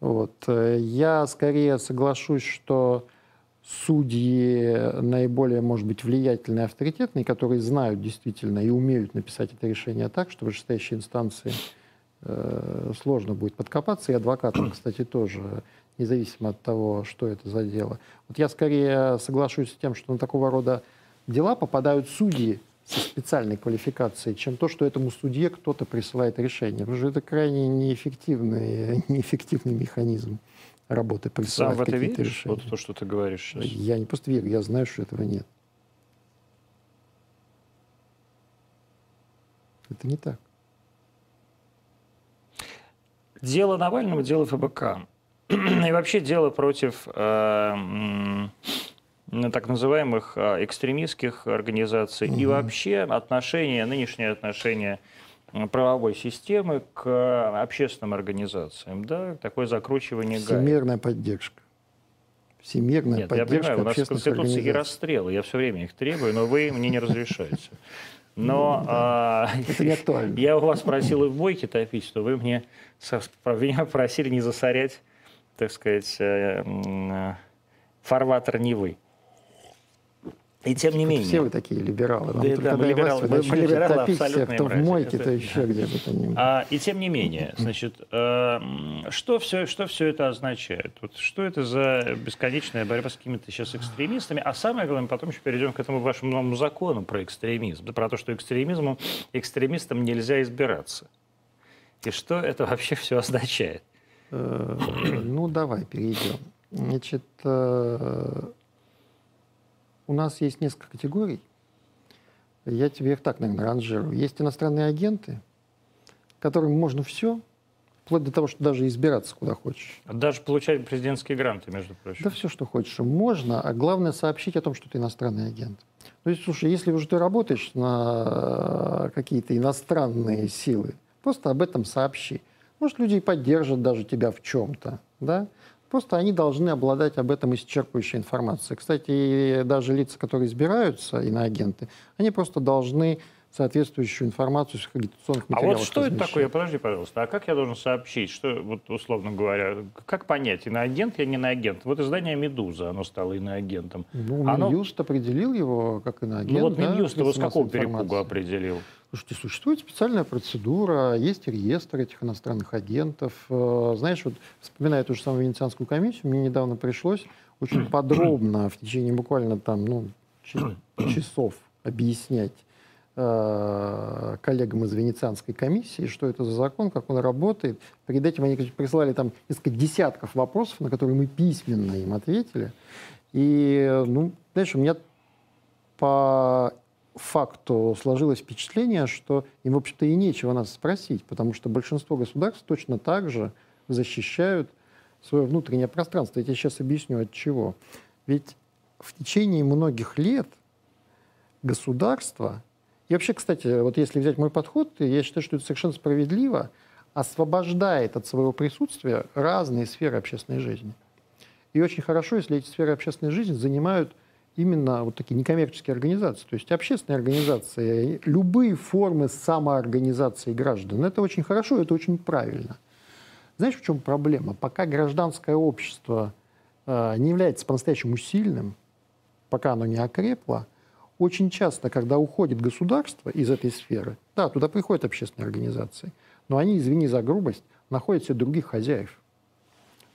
Вот. Э, Я скорее соглашусь, что судьи наиболее, может быть, влиятельные, авторитетные, которые знают действительно и умеют написать это решение так, что вышестоящие инстанции э, сложно будет подкопаться, и адвокатам, кстати, тоже, независимо от того, что это за дело. Вот я скорее соглашусь с тем, что на такого рода дела попадают судьи со специальной квалификацией, чем то, что этому судье кто-то присылает решение. Потому что это крайне неэффективный, неэффективный механизм работы Сам присылать в это какие-то веришь? решения. Вот то, что ты говоришь сейчас. Я не просто верю, я знаю, что этого нет. Это не так. Дело Навального, дело ФБК. И вообще дело против э, так называемых э, экстремистских организаций. И Мгм. вообще отношение, нынешнее отношение правовой системы к общественным организациям. Да? Такое закручивание. Всемирная поддержка. Всемирная Нет, я поддержка понимаю, у нас в Конституции организаций. расстрелы, я все время их требую, но вы мне не разрешаете. Но а, Это не актуально. я у вас просил и в бойке топить, что вы мне меня просили не засорять, так сказать, э, э, фарватер Невы. И тем не менее. Все вы такие либералы. Вам Да, да, мы либералы, власть, мы либералы топить всех, абсолютные то в мойке, Это- то еще где бы то ни было. А, и тем не менее, значит, э, что все, что все это означает? Вот что это за бесконечная борьба с какими-то сейчас экстремистами? А самое главное, потом еще перейдем к этому вашему новому закону про экстремизм, да, про то, что экстремизму, экстремистам нельзя избираться. И что это вообще все означает? Э, Ну, давай перейдем. Значит, э, у нас есть несколько категорий. Я тебе их так, наверное, ранжирую. Есть иностранные агенты, которым можно все, вплоть до того, что даже избираться куда хочешь. Даже получать президентские гранты, между прочим. Да все, что хочешь, можно, а главное сообщить о том, что ты иностранный агент. То есть, слушай, если уже ты работаешь на какие-то иностранные силы, просто об этом сообщи. Может, люди и поддержат даже тебя в чем-то, да? Просто они должны обладать об этом исчерпывающей информацией. Кстати, даже лица, которые избираются, иноагенты, они просто должны соответствующую информацию в агитационных А материалах вот что это такое? Подожди, пожалуйста. А как я должен сообщить? Что, вот, условно говоря, как понять, иноагент я не иноагент? Вот издание «Медуза», оно стало иноагентом. Ну, Оно- Минюст определил его как иноагент. ну вот да, Минюст его с какого массовой перепугу информации. определил? Слушайте, существует специальная процедура, есть реестр этих иностранных агентов. Э, Знаешь, вот вспоминая ту же самую Венецианскую комиссию, мне недавно пришлось очень подробно, в течение буквально там, ну, часов объяснять коллегам из Венецианской комиссии, что это за закон, как он работает. Перед этим они прислали там несколько десятков вопросов, на которые мы письменно им ответили. И, э, ну, знаешь, у меня по факту сложилось впечатление, что им, в общем-то, и нечего нас спросить, потому что большинство государств точно так же защищают свое внутреннее пространство. Я тебе сейчас объясню, от чего. Ведь в течение многих лет государство, и вообще, кстати, вот если взять мой подход, я считаю, что это совершенно справедливо, освобождает от своего присутствия разные сферы общественной жизни. И очень хорошо, если эти сферы общественной жизни занимают именно вот такие некоммерческие организации, то есть общественные организации, любые формы самоорганизации граждан. Это очень хорошо, это очень правильно. Знаешь, в чем проблема? Пока гражданское общество э, не является по-настоящему сильным, пока оно не окрепло, очень часто, когда уходит государство из этой сферы, да, туда приходят общественные организации, но они, извини за грубость, находят себе других хозяев.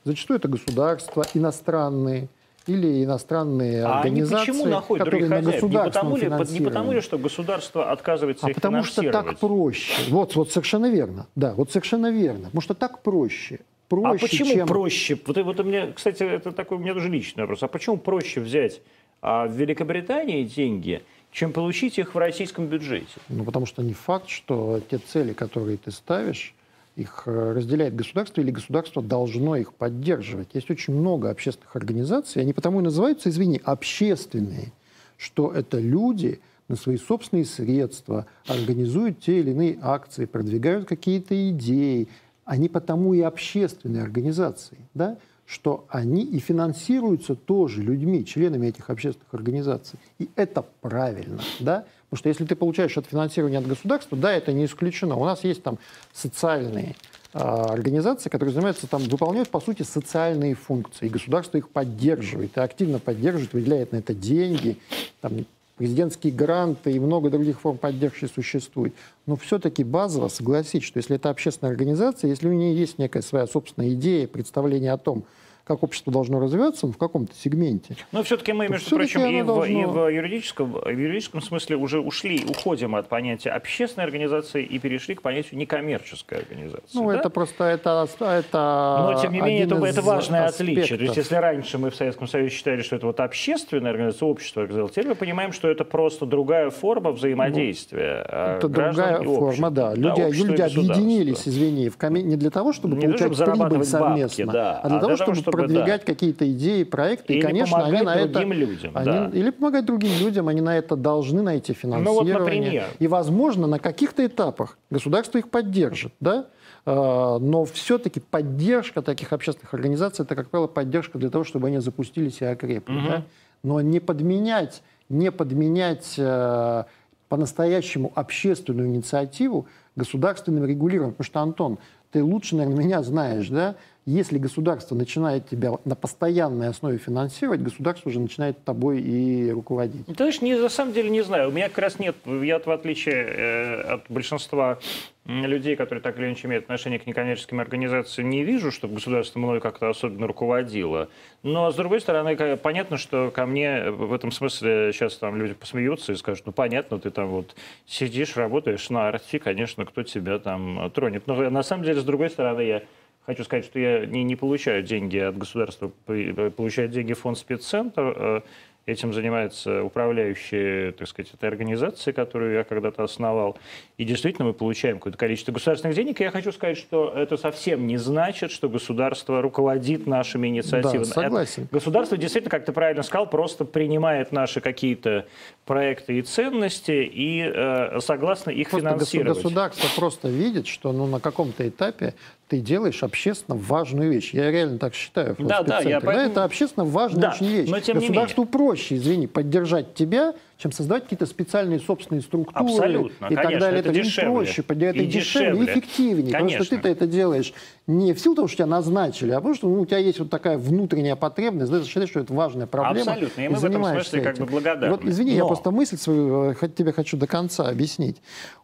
Зачастую это государства иностранные или иностранные а организации, они почему находят которые на государственном не потому, ли, не потому ли, что государство отказывается а их потому что так проще. Вот, вот совершенно верно. Да, вот совершенно верно. Потому что так проще. проще а почему чем... проще? Вот, вот у меня, кстати, это такой у меня тоже личный вопрос. А почему проще взять а, в Великобритании деньги, чем получить их в российском бюджете? Ну, потому что не факт, что те цели, которые ты ставишь, их э, разделяет государство или государство должно их поддерживать. Есть очень много общественных организаций, они потому и называются, извини, общественные, что это люди на свои собственные средства организуют те или иные акции, продвигают какие-то идеи. Они потому и общественные организации, да? Что они и финансируются тоже людьми, членами этих общественных организаций. И это правильно. Да? Потому что если ты получаешь это финансирование от государства, да, это не исключено. У нас есть там социальные э, организации, которые занимаются, там, выполняют, по сути, социальные функции. И государство их поддерживает, и активно поддерживает, выделяет на это деньги. Там, президентские гранты и много других форм поддержки существует. Но все-таки базово согласись, что если это общественная организация, если у нее есть некая своя собственная идея, представление о том, как общество должно развиваться в каком-то сегменте. Но все-таки мы, между прочим, и, должно... в, и в, юридическом, в юридическом смысле уже ушли, уходим от понятия общественной организации и перешли к понятию некоммерческой организации. Ну, да? это просто это, это Но, тем не менее, это, это важное аспектов. отличие. То есть, если раньше мы в Советском Союзе считали, что это вот общественная организация, общество, теперь мы понимаем, что это просто другая форма взаимодействия. Ну, это другая форма, да. Люди, да, люди объединились, извини, в коми... не для того, чтобы не получать прибыль совместно, бабки, да, а для а того, для того, чтобы продвигать да. какие-то идеи, проекты. Или и, конечно, они на это, людям. Они, да. Или помогать другим людям, они на это должны найти финансирование. Ну, вот, например. И, возможно, на каких-то этапах государство их поддержит, да? А, но все-таки поддержка таких общественных организаций, это, как правило, поддержка для того, чтобы они запустились и окрепли. Угу. Да? Но не подменять, не подменять э, по-настоящему общественную инициативу государственным регулированием. Потому что, Антон, ты лучше, наверное, меня знаешь, да? Если государство начинает тебя на постоянной основе финансировать, государство уже начинает тобой и руководить. Ты знаешь, не, на самом деле не знаю. У меня как раз нет, я в отличие э, от большинства людей, которые так или иначе имеют отношение к некоммерческим организациям, не вижу, чтобы государство мной как-то особенно руководило. Но, с другой стороны, понятно, что ко мне в этом смысле сейчас там люди посмеются и скажут, ну, понятно, ты там вот сидишь, работаешь на арте, конечно, кто тебя там тронет. Но на самом деле, с другой стороны, я Хочу сказать, что я не, не получаю деньги от государства, получаю деньги фонд спеццентр. Э, Этим занимается управляющая, так сказать, этой организации, которую я когда-то основал. И действительно мы получаем какое-то количество государственных денег. И я хочу сказать, что это совсем не значит, что государство руководит нашими инициативами. Да, согласен. Это государство действительно, как ты правильно сказал, просто принимает наши какие-то проекты и ценности и э, согласно их просто финансировать. Государство просто видит, что ну, на каком-то этапе ты делаешь общественно важную вещь. Я реально так считаю. Да, да, я поэтому... Это общественно важная да, очень вещь. Но тем Государству не менее. проще, извини, поддержать тебя, чем создавать какие-то специальные собственные структуры Абсолютно, и конечно, так далее. Это, это дешевле. проще, это и дешевле, и эффективнее. Конечно. Потому что ты-то это делаешь не в силу того, что тебя назначили, а потому что ну, у тебя есть вот такая внутренняя потребность, ты считаешь, что это важная проблема. Абсолютно, и мы и в этом смысле этим. как бы благодарны. Вот, извини, Но... я просто мысль свою э, тебе хочу до конца объяснить.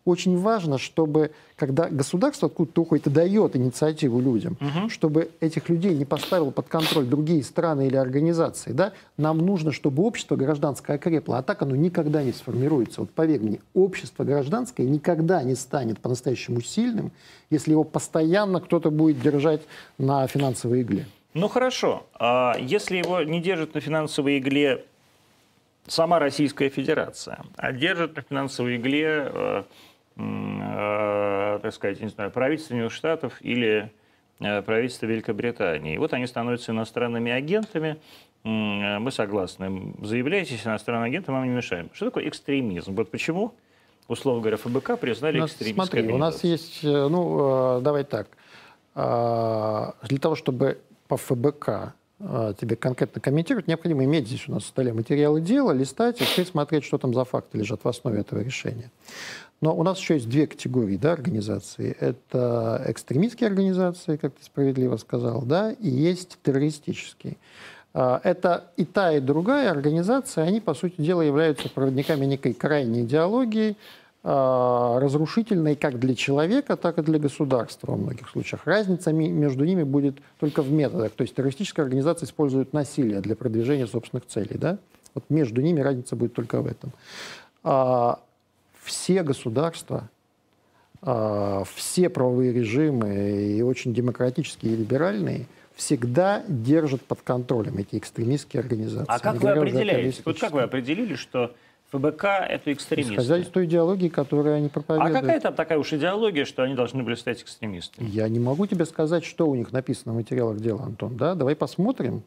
Очень важно, чтобы, когда государство откуда-то уходит и дает инициативу людям, угу. чтобы этих людей не поставил под контроль другие страны или организации, да, нам нужно, чтобы общество гражданское окрепло, а так оно никогда не сформируется. Вот поверь мне, общество гражданское никогда не станет по-настоящему сильным, если его постоянно кто-то будет держать на финансовой игле. Ну хорошо, а если его не держит на финансовой игле сама Российская Федерация, а держит на финансовой игле э, так сказать, не знаю, правительство Соединенных Штатов или э, правительство Великобритании. Вот они становятся иностранными агентами. Мы согласны. Заявляйтесь иностранным агентом, мы вам не мешаем. Что такое экстремизм? Вот почему, условно говоря, ФБК признали нас, экстремистской Смотри, у нас есть, э, ну, давай так, для того, чтобы по ФБК тебе конкретно комментировать, необходимо иметь здесь у нас в столе материалы дела, листать и смотреть, что там за факты лежат в основе этого решения. Но у нас еще есть две категории да, организаций. Это экстремистские организации, как ты справедливо сказал, да, и есть террористические. А, это и та, и другая организация, они, по сути дела, являются проводниками некой крайней идеологии, э, разрушительной как для человека, так и для государства во многих случаях. Разница между ними будет только в методах. То есть террористическая организация использует насилие для продвижения собственных целей. Да? Вот между ними разница будет только в этом. Все государства, а, все правовые режимы, и очень демократические и либеральные, всегда держат под контролем эти экстремистские организации. А как вы определяете? Вот как вы определили, что ФБК – это экстремисты. Из той идеологии, которую они проповедуют. А какая там такая уж идеология, что они должны были стать экстремистами? Я не могу тебе сказать, что у них написано в материалах дела, Антон. Да? Давай посмотрим,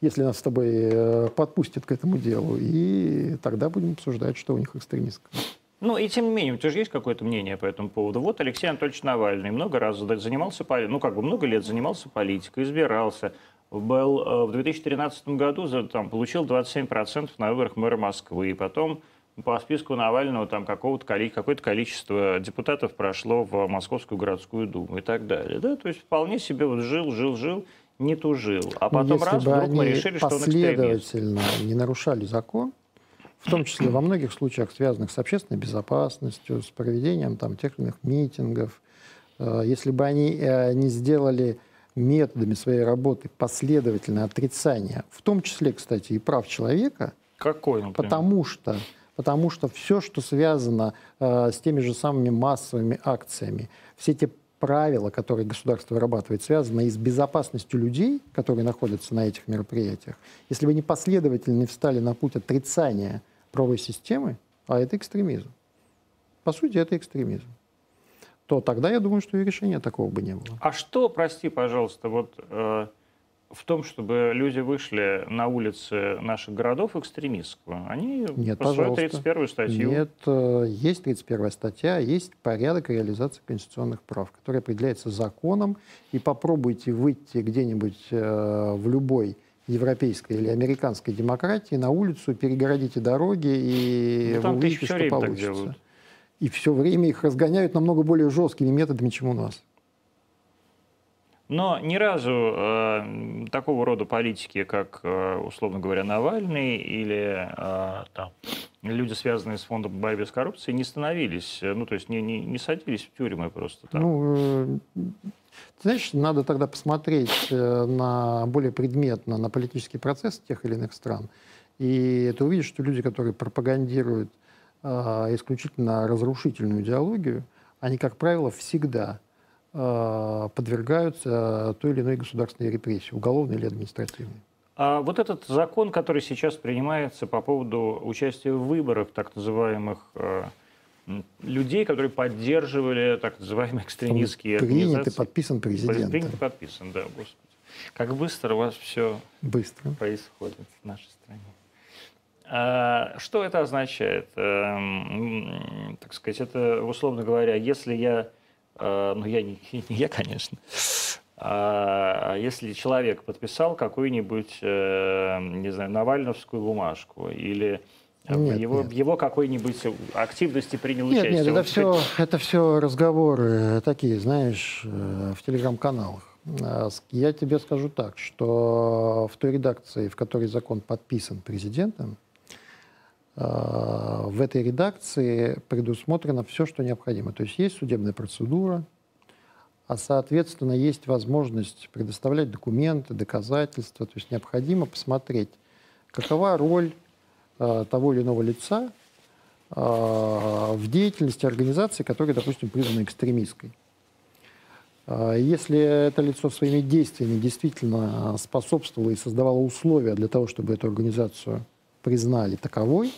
если нас с тобой э, подпустят к этому делу, и тогда будем обсуждать, что у них экстремистское. Ну и тем не менее, у тебя же есть какое-то мнение по этому поводу. Вот Алексей Анатольевич Навальный много раз занимался, ну как бы много лет занимался политикой, избирался, был э, в 2013 году там, получил 27% на выборах мэра Москвы. И потом по списку Навального там какого-то какое-то количество депутатов прошло в Московскую городскую думу и так далее. Да? То есть вполне себе вот жил, жил, жил, не тужил. А потом раз, вдруг мы решили, что он последовательно не нарушали закон, в том числе во многих случаях, связанных с общественной безопасностью, с проведением там, тех или иных митингов, э, если бы они э, не сделали методами своей работы последовательное отрицание, в том числе, кстати, и прав человека, Какой, например? потому что, потому что все, что связано э, с теми же самыми массовыми акциями, все те правила, которые государство вырабатывает, связаны и с безопасностью людей, которые находятся на этих мероприятиях, если вы не последовательно встали на путь отрицания правовой системы, а это экстремизм. По сути, это экстремизм то тогда я думаю, что и решения такого бы не было. А что, прости, пожалуйста, вот э, в том, чтобы люди вышли на улицы наших городов экстремистского? Они Нет, пожалуйста. 31 статью. Нет, э, есть 31 статья, есть порядок реализации конституционных прав, который определяется законом, и попробуйте выйти где-нибудь э, в любой европейской или американской демократии на улицу, перегородите дороги, и ну, там вы увидите, что получится и все время их разгоняют намного более жесткими методами, чем у нас. Но ни разу э, такого рода политики, как, э, условно говоря, Навальный или э, там, люди, связанные с фондом борьбы с коррупцией, не становились, э, ну, то есть не, не, не садились в тюрьмы просто так. Ну, э, знаешь, надо тогда посмотреть э, на более предметно на политический процесс тех или иных стран. И ты увидишь, что люди, которые пропагандируют э, исключительно разрушительную идеологию, они, как правило, всегда подвергаются той или иной государственной репрессии, уголовной или административной. А вот этот закон, который сейчас принимается по поводу участия в выборах так называемых э, людей, которые поддерживали так называемые экстремистские принят организации. Принят и подписан президентом. Принят и подписан, да, господи. Как быстро у вас все быстро. происходит в нашей стране. А, что это означает? Эм, так сказать, это, условно говоря, если я, ну я не, не я, конечно, а если человек подписал какую-нибудь, э, не знаю, Навальновскую бумажку или нет, его, нет. его какой-нибудь активности принял нет, участие? Нет, это, все, это все разговоры такие, знаешь, э, в телеграм-каналах. Я тебе скажу так, что в той редакции, в которой закон подписан президентом, Э, в этой редакции предусмотрено все, что необходимо. То есть есть судебная процедура, а, соответственно, есть возможность предоставлять документы, доказательства. То есть необходимо посмотреть, какова роль э, того или иного лица э, в деятельности организации, которая, допустим, признана экстремистской. Если это лицо своими действиями действительно способствовало и создавало условия для того, чтобы эту организацию признали таковой,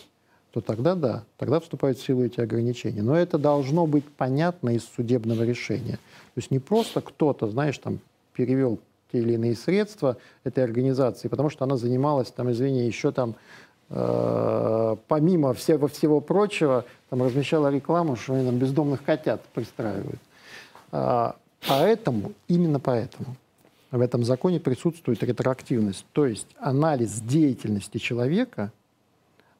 то тогда да, тогда вступают в силу эти ограничения. Но это должно быть понятно из судебного решения. То есть не просто кто-то, знаешь, там перевел те или иные средства этой организации, потому что она занималась, там, извини, еще там, э, помимо всего, всего прочего, там размещала рекламу, что они там бездомных котят пристраивают. А, поэтому, именно поэтому, в этом законе присутствует ретроактивность, то есть анализ деятельности человека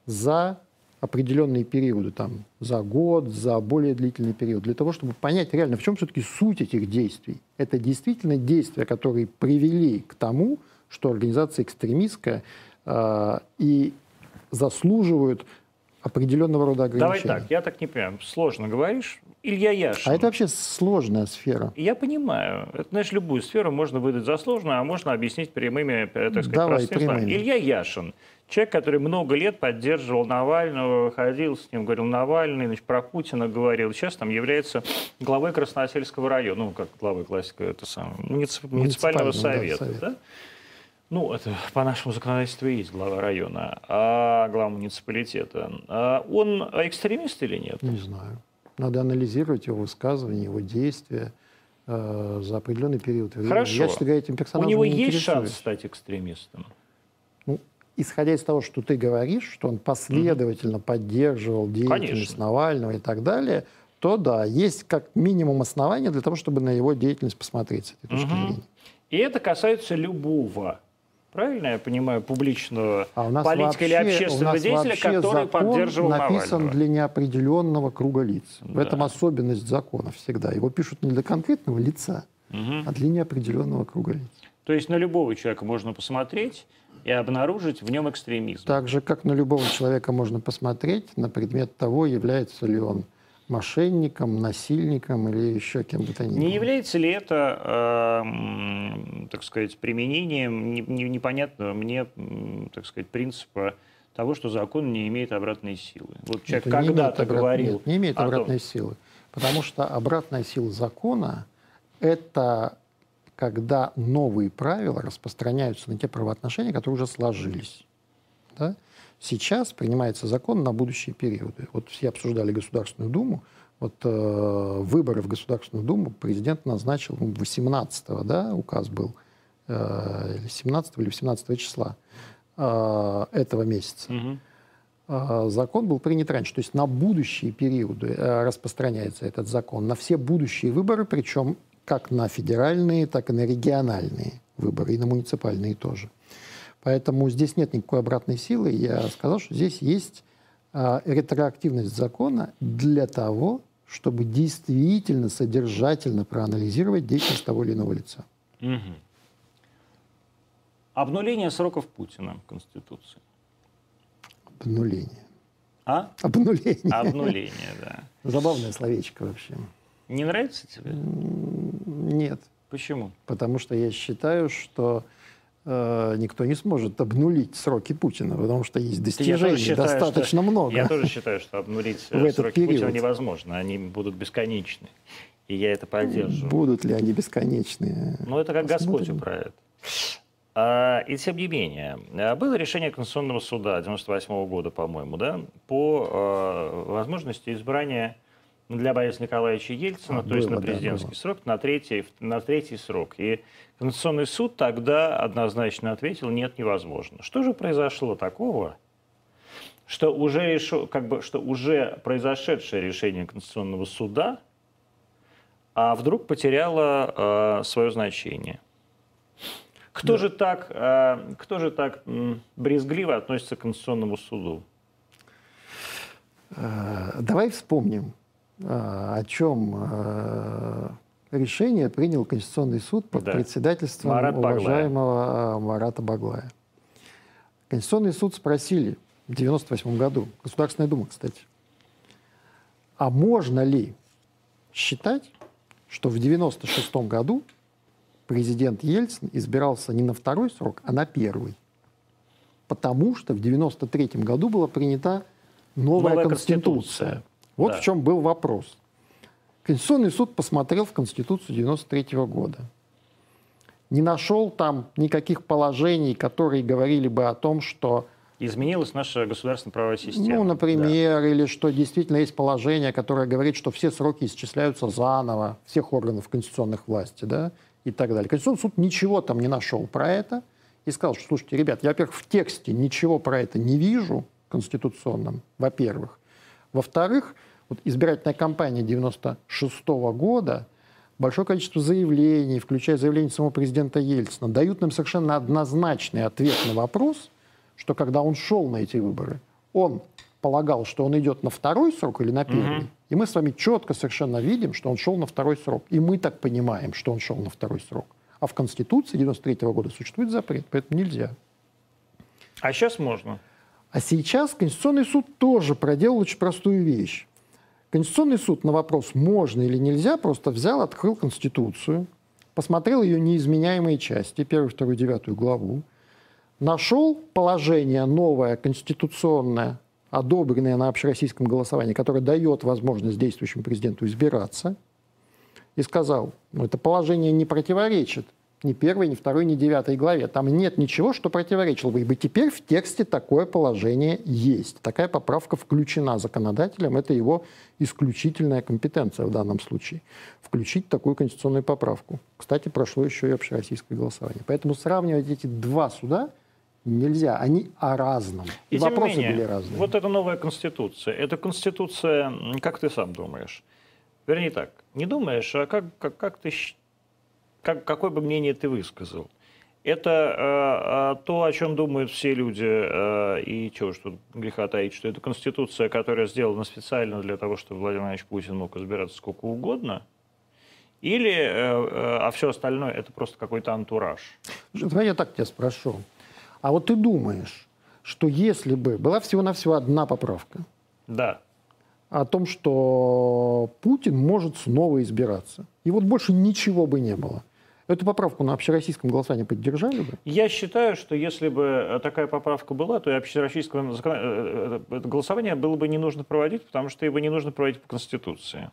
за определенные периоды, там, за год, за более длительный период, для того, чтобы понять реально, в чем все-таки суть этих действий. Это действительно действия, которые привели к тому, что организация экстремистская э, и заслуживают определенного рода Давай ограничения. так, я так не понимаю. Сложно говоришь. Илья Яшин. А это вообще сложная сфера. Я понимаю. Это, знаешь, любую сферу можно выдать за сложную, а можно объяснить прямыми, э, так сказать, Давай, прямыми. Илья Яшин. Человек, который много лет поддерживал Навального, ходил с ним, говорил Навальный, значит, про Путина говорил. Сейчас там является главой Красносельского района. Ну, как главой классика, это самое, муници- муниципального Муниципального, да, совета. совета. да? Ну, это по нашему законодательству и есть глава района, а глава муниципалитета. А он экстремист или нет? Не знаю. Надо анализировать его высказывания, его действия э, за определенный период времени. Хорошо. Я, честно говоря, этим У персонажем него не есть шанс стать экстремистом? Ну, исходя из того, что ты говоришь, что он последовательно поддерживал деятельность Конечно. Навального и так далее, то да, есть как минимум основания для того, чтобы на его деятельность посмотреть с этой точки Мгм. зрения. И это касается любого, правильно я понимаю, публичного А у нас политика или вообще- у общественного нас деятеля, который поддерживал написан Навального. для неопределенного круга лиц. В Да. этом особенность закона всегда. Его пишут не для конкретного лица, Мгм. а для неопределенного круга лиц. То есть на любого человека можно посмотреть и обнаружить в нем экстремизм. Так же, как на любого человека можно посмотреть на предмет того, является ли он мошенником, насильником или еще кем бы то ни было. Не является ли это, эм, так сказать, применением не- не- непонятного мне, так сказать, принципа того, что закон не имеет обратной силы? Вот человек когда-то обрат- говорил... Нет, не имеет том- обратной силы. Потому что обратная сила закона – это когда новые правила распространяются на те правоотношения, которые уже сложились. Да? Сейчас принимается закон на будущие периоды. Вот все обсуждали Государственную Думу. Вот э, выборы в Государственную Думу президент назначил ну, 18-го, да, указ был, э, или 17 или 18 числа э, этого месяца. Мгм. А, закон был принят раньше. То есть на будущие периоды э, распространяется этот закон, на все будущие выборы, причем как на федеральные, так и на региональные выборы, и на муниципальные тоже. Поэтому здесь нет никакой обратной силы. Я сказал, что здесь есть а, ретроактивность закона для того, чтобы действительно содержательно проанализировать деятельность того или иного лица. Мгм. Обнуление сроков Путина в Конституции. Обнуление. А? Обнуление. Обнуление, да. Забавное словечко вообще. Не нравится тебе? Нет. Почему? потому что я считаю, что никто не сможет обнулить сроки Путина, потому что есть достижений считаю, достаточно что- много. Я тоже считаю, что обнулить В э, этот сроки Путина период. невозможно. Они будут бесконечны. И я это поддерживаю. Будут ли они бесконечные? Но это как Господь Посмотрим. управит. А, и тем не менее, а, было решение Конституционного суда 98 года, по-моему, да, по а, возможности избрания для Бориса Николаевича Ельцина, А, то есть было, на да, президентский было. срок, на третий, на третий срок. И Конституционный суд тогда однозначно ответил, нет, невозможно. Что же произошло такого, что уже, решу- как бы, что уже произошедшее решение Конституционного суда а вдруг потеряло свое значение? Кто же так, э, кто же так брезгливо относится к Конституционному суду? Э, Давай вспомним, э, о чем э, решение принял Конституционный суд под Да. председательством Марат Баглая. уважаемого э, Марата Баглая. Конституционный суд спросили в 98 году, Государственная Дума, кстати, а можно ли считать, что в 96 году президент Ельцин избирался не на второй срок, а на первый? Потому что в 93 году была принята новая, Новая конституция. Конституция. Вот Да. в чем был вопрос. Конституционный суд посмотрел в Конституцию 93 года. Не нашел там никаких положений, которые говорили бы о том, что Изменилась наша государственная правовая система. ну, например, или что действительно есть положение, которое говорит, что все сроки исчисляются заново, всех органов конституционных власти, да, и так далее. Конституционный суд ничего там не нашел про это и сказал, что, слушайте, ребят, я, во-первых, в тексте ничего про это не вижу конституционном, во-первых. Во-вторых, вот избирательная кампания 96 года, большое количество заявлений, включая заявление самого президента Ельцина, дают нам совершенно однозначный ответ на вопрос, что когда он шел на эти выборы, он полагал, что он идет на второй срок или на первый. И мы с вами четко совершенно видим, что он шел на второй срок. И мы так понимаем, что он шел на второй срок. А в Конституции 93 года существует запрет, поэтому нельзя. А сейчас можно. А сейчас Конституционный суд тоже проделал очень простую вещь. Конституционный суд на вопрос, можно или нельзя, просто взял, открыл Конституцию, посмотрел ее неизменяемые части, первую, вторую, девятую главу, нашел положение новое, конституционное, одобренное на общероссийском голосовании, которое дает возможность действующему президенту избираться, и сказал, ну, это положение не противоречит ни первой, ни второй, ни девятой главе. Там нет ничего, что противоречило бы. И теперь в тексте такое положение есть. Такая поправка включена законодателем. Это его исключительная компетенция в данном случае. Включить такую конституционную поправку. Кстати, прошло еще и общероссийское голосование. Поэтому сравнивать эти два суда нельзя. Они о разном. И, и вопросы менее, были разные. Вот эта новая конституция. Это конституция, как ты сам думаешь? Вернее так, не думаешь, а как, как, как ты как, какое бы мнение ты высказал? Это э, э, то, о чем думают все люди, э, и чего что греха таить, что это конституция, которая сделана специально для того, чтобы Владимир Владимирович Путин мог избираться сколько угодно, или, э, э, а все остальное, это просто какой-то антураж? Давай я так тебя спрошу. А вот ты думаешь, что если бы была всего-навсего одна поправка, да. о том, что Путин может снова избираться, и вот больше ничего бы не было, Эту поправку на общероссийском голосовании поддержали бы? Я считаю, что если бы э, такая поправка была, то и общероссийское э, э, голосование было бы не нужно проводить, потому что его не нужно проводить по Конституции.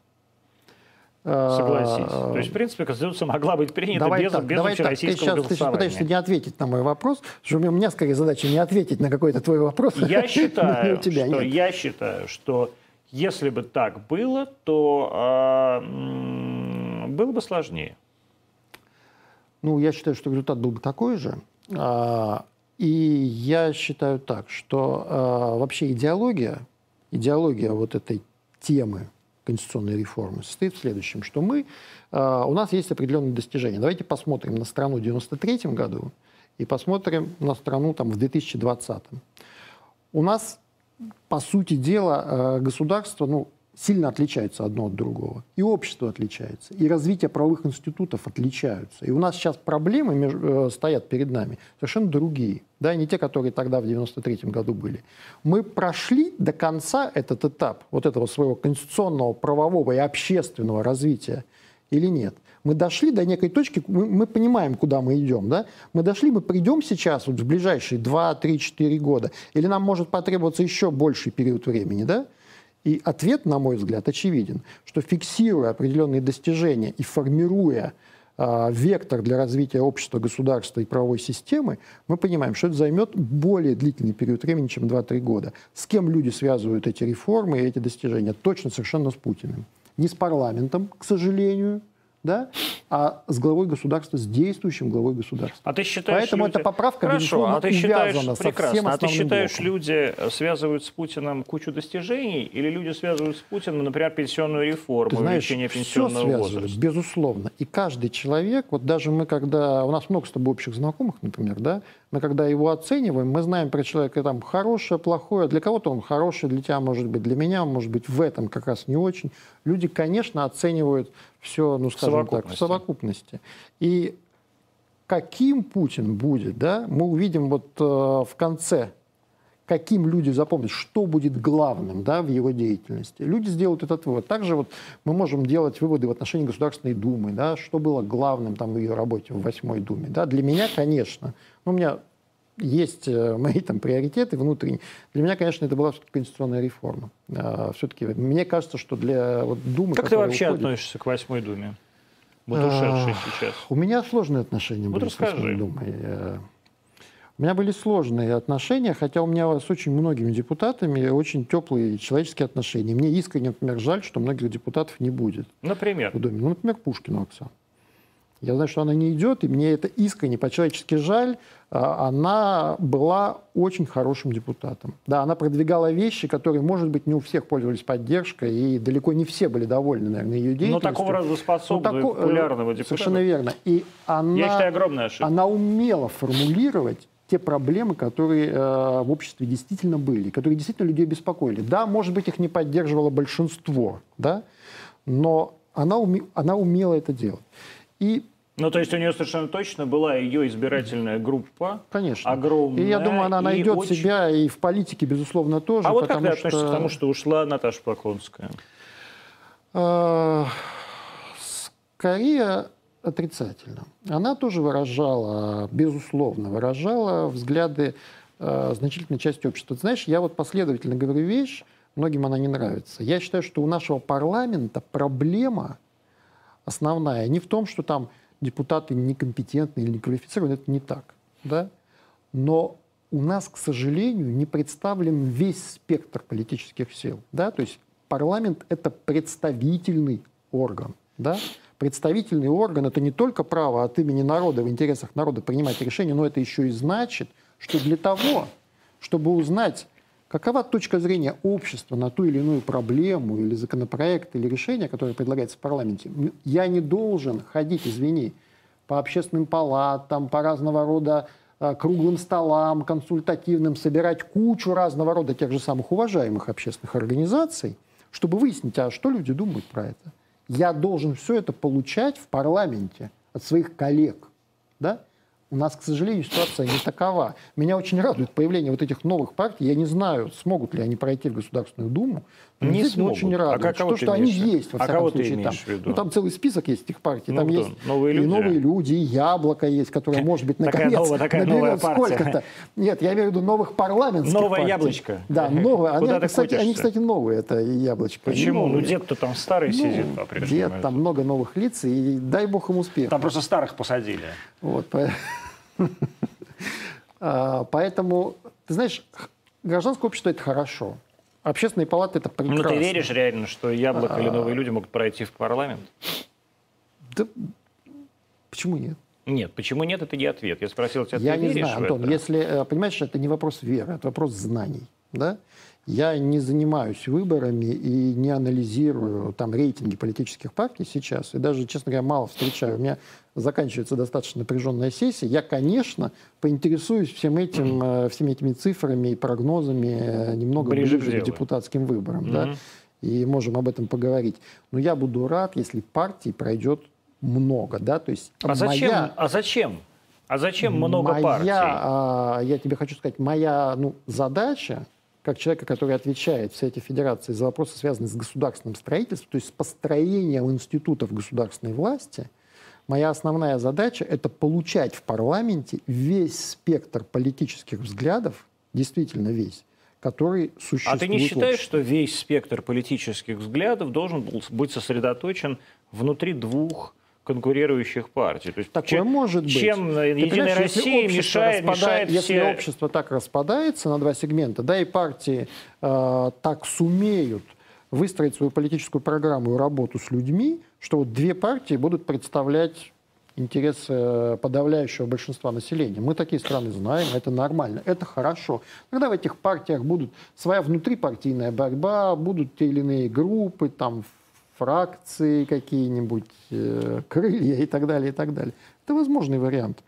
А, Согласись. То есть, в принципе, Конституция могла быть принята давай без, так, без давай общероссийского так. Ты сейчас. Ты сейчас пытаешься не ответить на мой вопрос, что у меня скорее задача не ответить на какой-то твой вопрос. Я считаю, что, я считаю, что если бы так было, то э, было бы сложнее. Ну, я считаю, что результат был бы такой же. А, и я считаю так, что а, вообще идеология, идеология вот этой темы конституционной реформы состоит в следующем, что мы, а, у нас есть определенные достижения. Давайте посмотрим на страну в 93 году и посмотрим на страну там, в 2020. У нас, по сути дела, государство, ну, сильно отличаются одно от другого. И общество отличается, и развитие правовых институтов отличаются. И у нас сейчас проблемы между, э, стоят перед нами совершенно другие. Да, не те, которые тогда в 93 году были. Мы прошли до конца этот этап вот этого своего конституционного, правового и общественного развития или нет? Мы дошли до некой точки, мы, мы понимаем, куда мы идем, да? Мы дошли, мы придем сейчас, вот в ближайшие 2, 3, 4 года, или нам может потребоваться еще больший период времени, да? И ответ, на мой взгляд, очевиден, что фиксируя определенные достижения и формируя э, вектор для развития общества, государства и правовой системы, мы понимаем, что это займет более длительный период времени, чем 2-3 года. С кем люди связывают эти реформы и эти достижения? Точно совершенно с Путиным. Не с парламентом, к сожалению, да, а с главой государства, с действующим главой государства. А ты считаешь, Поэтому люди... эта поправка, Хорошо, а ты считаешь, со прекрасно. всем А ты считаешь, блоком. люди связывают с Путиным кучу достижений, или люди связывают с Путиным, например, пенсионную реформу, ты знаешь, увеличение пенсионного все возраста? безусловно. И каждый человек, вот даже мы, когда... У нас много с тобой общих знакомых, например, да, мы когда его оцениваем, мы знаем про человека там хорошее, плохое. Для кого-то он хороший, для тебя может быть, для меня может быть в этом как раз не очень. Люди, конечно, оценивают все, ну, скажем так, в совокупности. И каким Путин будет, да, мы увидим вот э, в конце, каким люди запомнят, что будет главным да, в его деятельности. Люди сделают этот вывод. Также вот мы можем делать выводы в отношении Государственной Думы, да, что было главным там, в ее работе в Восьмой Думе. Да. Для меня, конечно, ну, у меня есть э, мои там приоритеты внутренние. Для меня, конечно, это была все-таки конституционная реформа. А, все-таки мне кажется, что для вот, Думы... Как ты вообще уходит, относишься к Восьмой Думе? Вот а, сейчас. У меня сложные отношения вот были расскажи. с Восьмой Думой. Э, у меня были сложные отношения, хотя у меня с очень многими депутатами очень теплые человеческие отношения. Мне искренне, например, жаль, что многих депутатов не будет. Например? В Думе. Ну, например, Пушкину Оксану. Я знаю, что она не идет, и мне это искренне, по-человечески жаль. А, она была очень хорошим депутатом. Да, она продвигала вещи, которые, может быть, не у всех пользовались поддержкой, и далеко не все были довольны, наверное, ее деятельностью. Но такого работоспособного ну, тако... популярного депутата. Совершенно верно. И она, Я считаю, огромная ошибка. Она умела формулировать те проблемы, которые э, в обществе действительно были, которые действительно людей беспокоили. Да, может быть, их не поддерживало большинство, да, но она, уме... она умела это делать. И Ну, то есть у нее совершенно точно была ее избирательная группа. Конечно. Огромная. И я думаю, она найдет очень... себя и в политике, безусловно, тоже. А вот как ты что... относишься к тому, что ушла Наташа Поклонская? А, скорее отрицательно. Она тоже выражала, безусловно, выражала взгляды э, значительной части общества. Ты знаешь, я вот последовательно говорю вещь, многим она не нравится. Я считаю, что у нашего парламента проблема основная не в том, что там депутаты некомпетентны или неквалифицированы, это не так. Да? Но у нас, к сожалению, не представлен весь спектр политических сил. Да? То есть парламент – это представительный орган. Да? Представительный орган – это не только право от имени народа, в интересах народа принимать решения, но это еще и значит, что для того, чтобы узнать, какова точка зрения общества на ту или иную проблему или законопроект или решение, которое предлагается в парламенте, я не должен ходить, извини, по общественным палатам, по разного рода а, круглым столам, консультативным, собирать кучу разного рода тех же самых уважаемых общественных организаций, чтобы выяснить, а что люди думают про это. Я должен все это получать в парламенте от своих коллег. Да? У нас, к сожалению, ситуация не такова. Меня очень радует появление вот этих новых партий. Я не знаю, смогут ли они пройти в Государственную Думу. Но не смогут. очень радует. А то, что они есть, во а всяком случае, там. Ну, там целый список есть этих партий. Ну, там кто? есть новые и люди? новые люди, и Яблоко есть, которое, может быть, наконец такая новая, такая наберет сколько-то. Нет, я имею в виду новых парламентских Новое партий. яблочко. Да, новое. Они, Куда кстати, они, кстати, новые, это яблочко. Почему? Ну, дед-то там старый Ну, сидит по-прежнему. Дед, там много новых лиц, и дай бог им успеха. Там просто старых посадили. Вот, по- А, Поэтому, ты знаешь, гражданское общество – это хорошо. Общественные палаты – это прекрасно. Ну, ты веришь реально, что яблоко А. или новые люди могут пройти в парламент? Да почему нет? Нет, почему нет, это не ответ. Я спросил тебя, Я ты не веришь знаю, в Антон, это? если, э, понимаешь, это не вопрос веры, это вопрос знаний. Да? Я не занимаюсь выборами и не анализирую там рейтинги политических партий сейчас. И даже, честно говоря, мало встречаю. У меня заканчивается достаточно напряженная сессия. Я, конечно, поинтересуюсь всем этим, э, всеми этими цифрами и прогнозами э, немного Ближе ближе, к депутатским выборам. Да? Мгм. И можем об этом поговорить. Но я буду рад, если партий пройдет много. Да? То есть А зачем? моя- А зачем? А зачем много моя, партий? а, я тебе хочу сказать, моя ну, задача, как человека, который отвечает в Совете Федерации за вопросы, связанные с государственным строительством, то есть с построением институтов государственной власти, моя основная задача – это получать в парламенте весь спектр политических взглядов, действительно весь, который существует А ты не считаешь, что весь спектр политических взглядов должен был быть сосредоточен внутри двух конкурирующих партий? То есть Такое чем, может быть. чем Ты Единая если Россия мешает, распада- мешает Если все... общество так распадается на два сегмента, да, и партии э, так сумеют выстроить свою политическую программу и работу с людьми, что вот две партии будут представлять интересы подавляющего большинства населения. Мы такие страны знаем, это нормально, это хорошо. Когда в этих партиях будут своя внутрипартийная борьба, будут те или иные группы, там, фракции какие-нибудь, э, крылья и так далее, и так далее. Это возможный вариант.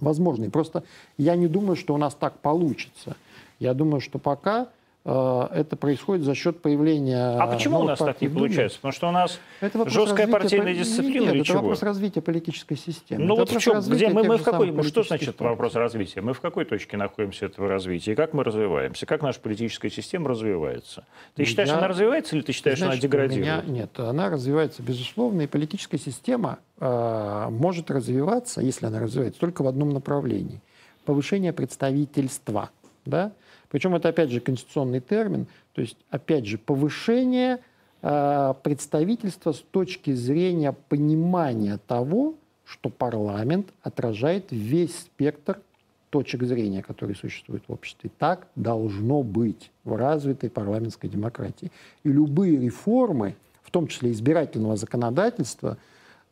Возможный. Просто я не думаю, что у нас так получится. Я думаю, что пока это происходит за счет появления... А почему у новых нас так не получается? Потому что у нас жесткая партийная поли- дисциплина Нет, или это чего? вопрос развития политической системы. Ну Это вот в чем, где мы, мы в какой, что значит партий. вопрос развития? Мы в какой точке находимся этого развития? И как мы развиваемся? Как наша политическая система развивается? Ты Ну, считаешь, я- она развивается или ты считаешь, Знаешь, она деградирует? меня- нет, она развивается, безусловно, и политическая система э, может развиваться, если она развивается, только в одном направлении. Повышение представительства. Да? Причем это, опять же, конституционный термин. То есть, опять же, повышение э, представительства с точки зрения понимания того, что парламент отражает весь спектр точек зрения, которые существуют в обществе. Так должно быть в развитой парламентской демократии. И любые реформы, в том числе избирательного законодательства,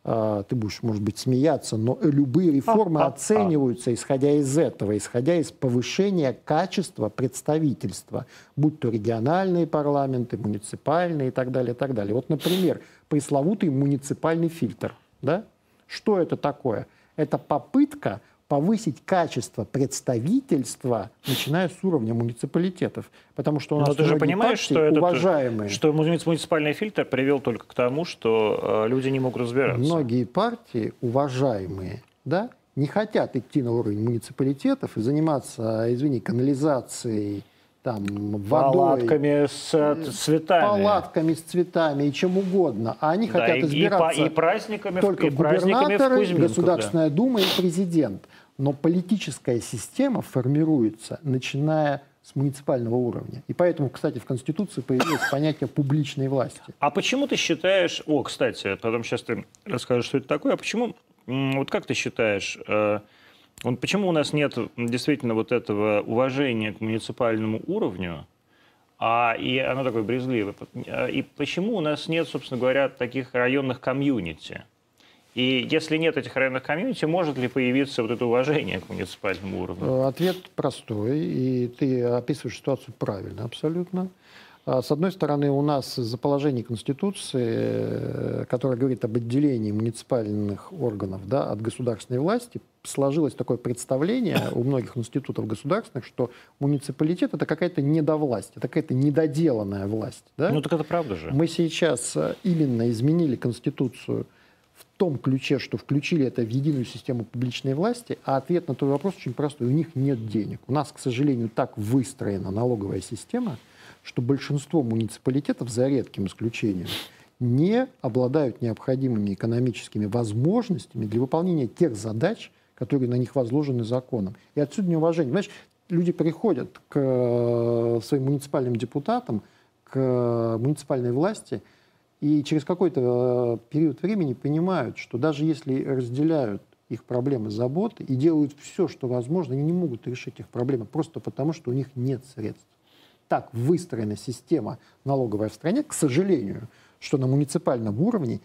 ты будешь, может быть, смеяться, но любые реформы А-а-а. оцениваются, исходя из этого, исходя из повышения качества представительства, будь то региональные парламенты, муниципальные и так далее, и так далее. Вот, например, пресловутый муниципальный фильтр. Да? Что это такое? Это попытка повысить качество представительства, начиная с уровня муниципалитетов. Потому что у нас Но ты же понимаешь, что это уважаемые. что муниципальный фильтр привел только к тому, что э, люди не могут разбираться. Многие партии уважаемые, да, не хотят идти на уровень муниципалитетов и заниматься, извини, канализацией, там, водой, палатками с э, цветами. Палатками с цветами и чем угодно. А они да, хотят и, избираться и, и праздниками, только и праздниками губернаторы, в Государственная да. Дума и президент. Но политическая система формируется, начиная с муниципального уровня. И поэтому, кстати, в Конституции появилось понятие публичной власти. А почему ты считаешь... О, кстати, потом сейчас ты расскажешь, что это такое. А почему... Вот как ты считаешь... Вот почему у нас нет действительно вот этого уважения к муниципальному уровню, а, и оно такое брезгливое. И почему у нас нет, собственно говоря, таких районных комьюнити? И если нет этих районных комьюнити, может ли появиться вот это уважение к муниципальному уровню? Э, ответ простой, и ты описываешь ситуацию правильно абсолютно. А, с одной стороны, у нас за положение Конституции, э, которое говорит об отделении муниципальных органов да, от государственной власти, сложилось такое представление у многих институтов государственных, что муниципалитет это какая-то недовласть, это какая-то недоделанная власть. Да? Ну так это правда же. Мы сейчас э, именно изменили Конституцию в том ключе, что включили это в единую систему публичной власти, а ответ на твой вопрос очень простой. У них нет денег. У нас, к сожалению, так выстроена налоговая система, что большинство муниципалитетов, за редким исключением, не обладают необходимыми экономическими возможностями для выполнения тех задач, которые на них возложены законом. И отсюда неуважение. Знаешь, люди приходят к э, своим муниципальным депутатам, к муниципальной власти, и через какой-то э, период времени понимают, что даже если разделяют их проблемы, заботы и делают все, что возможно, они не могут решить их проблемы просто потому, что у них нет средств так выстроена система налоговая в стране, к сожалению, что на муниципальном уровне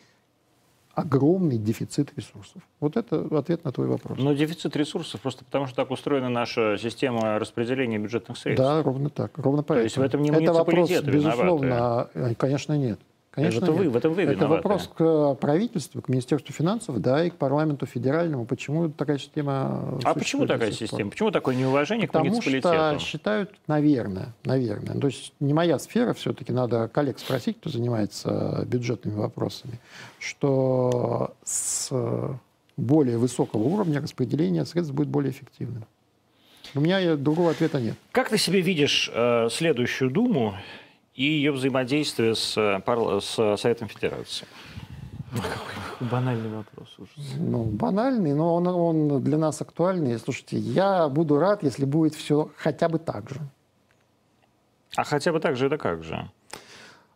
огромный дефицит ресурсов. Вот это ответ на твой вопрос. Но дефицит ресурсов просто потому, что так устроена наша система распределения бюджетных средств. Да, ровно так. Ровно поэтому. То есть в этом не это вопрос, безусловно, виноваты. конечно, нет. Конечно, это вы, в этом вы Это вопрос к правительству, к Министерству финансов, да, и к парламенту федеральному. Почему такая система А почему такая система? Почему такое неуважение Потому к муниципалитету? Потому что считают, наверное, наверное, то есть не моя сфера, все-таки надо коллег спросить, кто занимается бюджетными вопросами, что с более высокого уровня распределения средств будет более эффективным. У меня другого ответа нет. Как ты себе видишь э, следующую Думу и ее взаимодействие с, э, с Советом Федерации. Какой банальный вопрос. Ужас. Ну, банальный, но он, он для нас актуальный. Слушайте, я буду рад, если будет все хотя бы так же. А хотя бы так же это как же?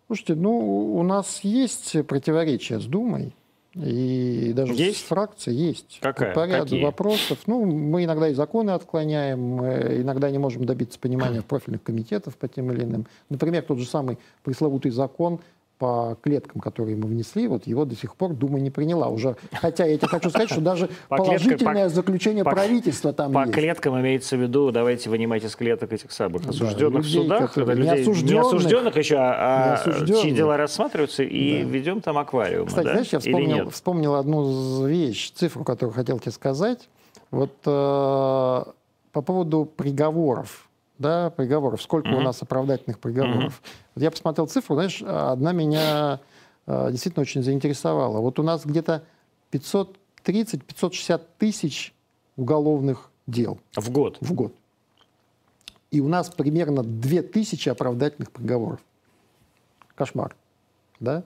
Слушайте, ну, у нас есть противоречия с Думой. И даже есть? с фракцией есть. Какая? По ряду Какие? вопросов. Ну, мы иногда и законы отклоняем, мы иногда не можем добиться понимания профильных комитетов по тем или иным. Например, тот же самый пресловутый закон по клеткам, которые мы внесли, вот его до сих пор Дума не приняла уже. Хотя я тебе хочу сказать, что даже по положительное клеткам, заключение по, правительства там по есть. По клеткам имеется в виду, давайте вынимать из клеток этих самых осужденных да, людей, в судах, когда людей, не осужденных, не осужденных еще, а осужденных. чьи дела рассматриваются, и да. ведем там аквариум. Кстати, да? знаешь, я вспомнил, вспомнил одну вещь, цифру, которую хотел тебе сказать. Вот э, по поводу приговоров да, приговоров. Сколько mm-hmm. у нас оправдательных приговоров? Mm-hmm. Вот я посмотрел цифру, знаешь, одна меня э, действительно очень заинтересовала. Вот у нас где-то 530-560 тысяч уголовных дел. В год? В год. И у нас примерно 2000 оправдательных приговоров. Кошмар. Да?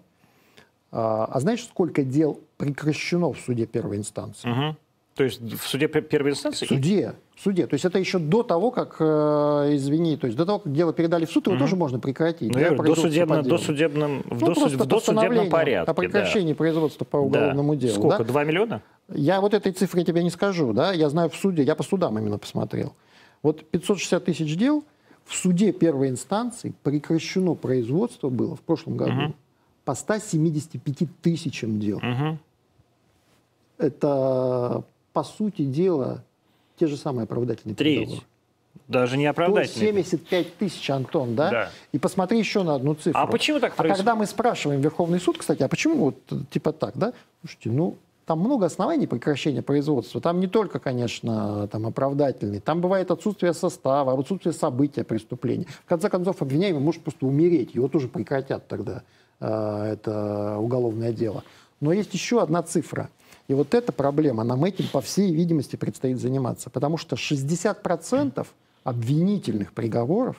А, а знаешь, сколько дел прекращено в суде первой инстанции? Угу. То есть в суде первой инстанции? В суде. В суде. То есть это еще до того, как, э, извини, то есть до того, как дело передали в суд, его угу. тоже можно прекратить. Ну, да, досудебно, досудебном, в, ну, досуд, в досудебном порядке. О прекращении да. производства по уголовному да. делу. Сколько? Да? Два миллиона? Я вот этой цифры тебе не скажу. Да? Я знаю в суде, я по судам именно посмотрел. Вот 560 тысяч дел в суде первой инстанции прекращено производство было в прошлом году угу. по 175 тысячам дел. Угу. Это по сути дела, те же самые оправдательные Треть. приговоры. Даже не оправдательные. 75 тысяч, Антон, да? Да. И посмотри еще на одну цифру. А почему так а происходит? когда мы спрашиваем Верховный суд, кстати, а почему вот типа так, да? Слушайте, ну, там много оснований прекращения производства. Там не только, конечно, там оправдательный. Там бывает отсутствие состава, отсутствие события преступления. В конце концов, обвиняемый может просто умереть. Его тоже прекратят тогда, э, это уголовное дело. Но есть еще одна цифра. И вот эта проблема, нам этим, по всей видимости, предстоит заниматься. Потому что 60% обвинительных приговоров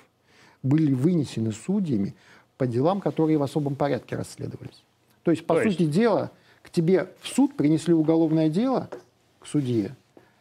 были вынесены судьями по делам, которые в особом порядке расследовались. То есть, по То сути дела, к тебе в суд принесли уголовное дело, к судье,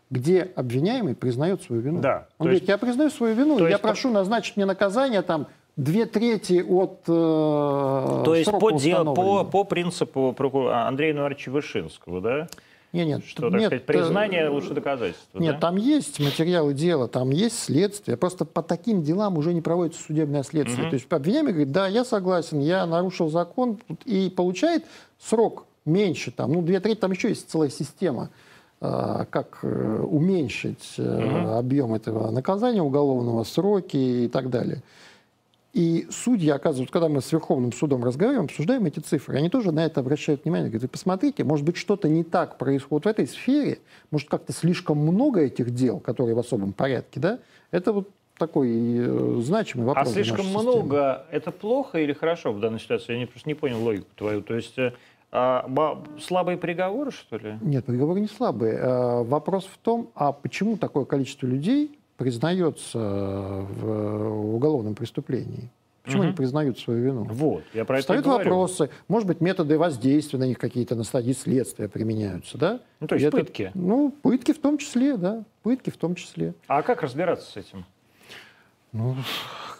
где обвиняемый признает свою вину. Да, Он говорит, есть- я признаю свою вину, то я есть прошу назначить мне наказание там две трети от э, То есть по, по, по принципу прокур- Андрея Ивановича Вышинского, да? Нет, нет, Что, так нет, сказать, э, признание лучше доказательства, Нет, да? там есть материалы дела, там есть следствие. Просто по таким делам уже не проводится судебное следствие. Мгм. То есть обвиняемый говорит, да, я согласен, я нарушил закон, и получает срок меньше, там, ну, две трети, там еще есть целая система, э, как э, уменьшить Мгм. объем этого наказания уголовного, сроки и так далее. И судьи, оказывается, когда мы с Верховным судом разговариваем, обсуждаем эти цифры, они тоже на это обращают внимание. Говорят, «Вы посмотрите, может быть, что-то не так происходит в этой сфере, может, как-то слишком много этих дел, которые в особом порядке, да? Это вот такой э, значимый А вопрос. для слишком много, это плохо или хорошо в данной ситуации? Я не, просто не понял логику твою. То есть э, а, слабые приговоры, что ли? Нет, приговоры не слабые. Э, Вопрос в том, а почему такое количество людей признается в уголовном преступлении? Почему Мгм. они признают свою вину? Вот, я про это Встают говорю. вопросы, может быть, методы воздействия на них какие-то на стадии следствия применяются, да? Ну, то есть это- пытки. Ну, пытки в том числе, да, пытки в том числе. А как разбираться с этим? Ну,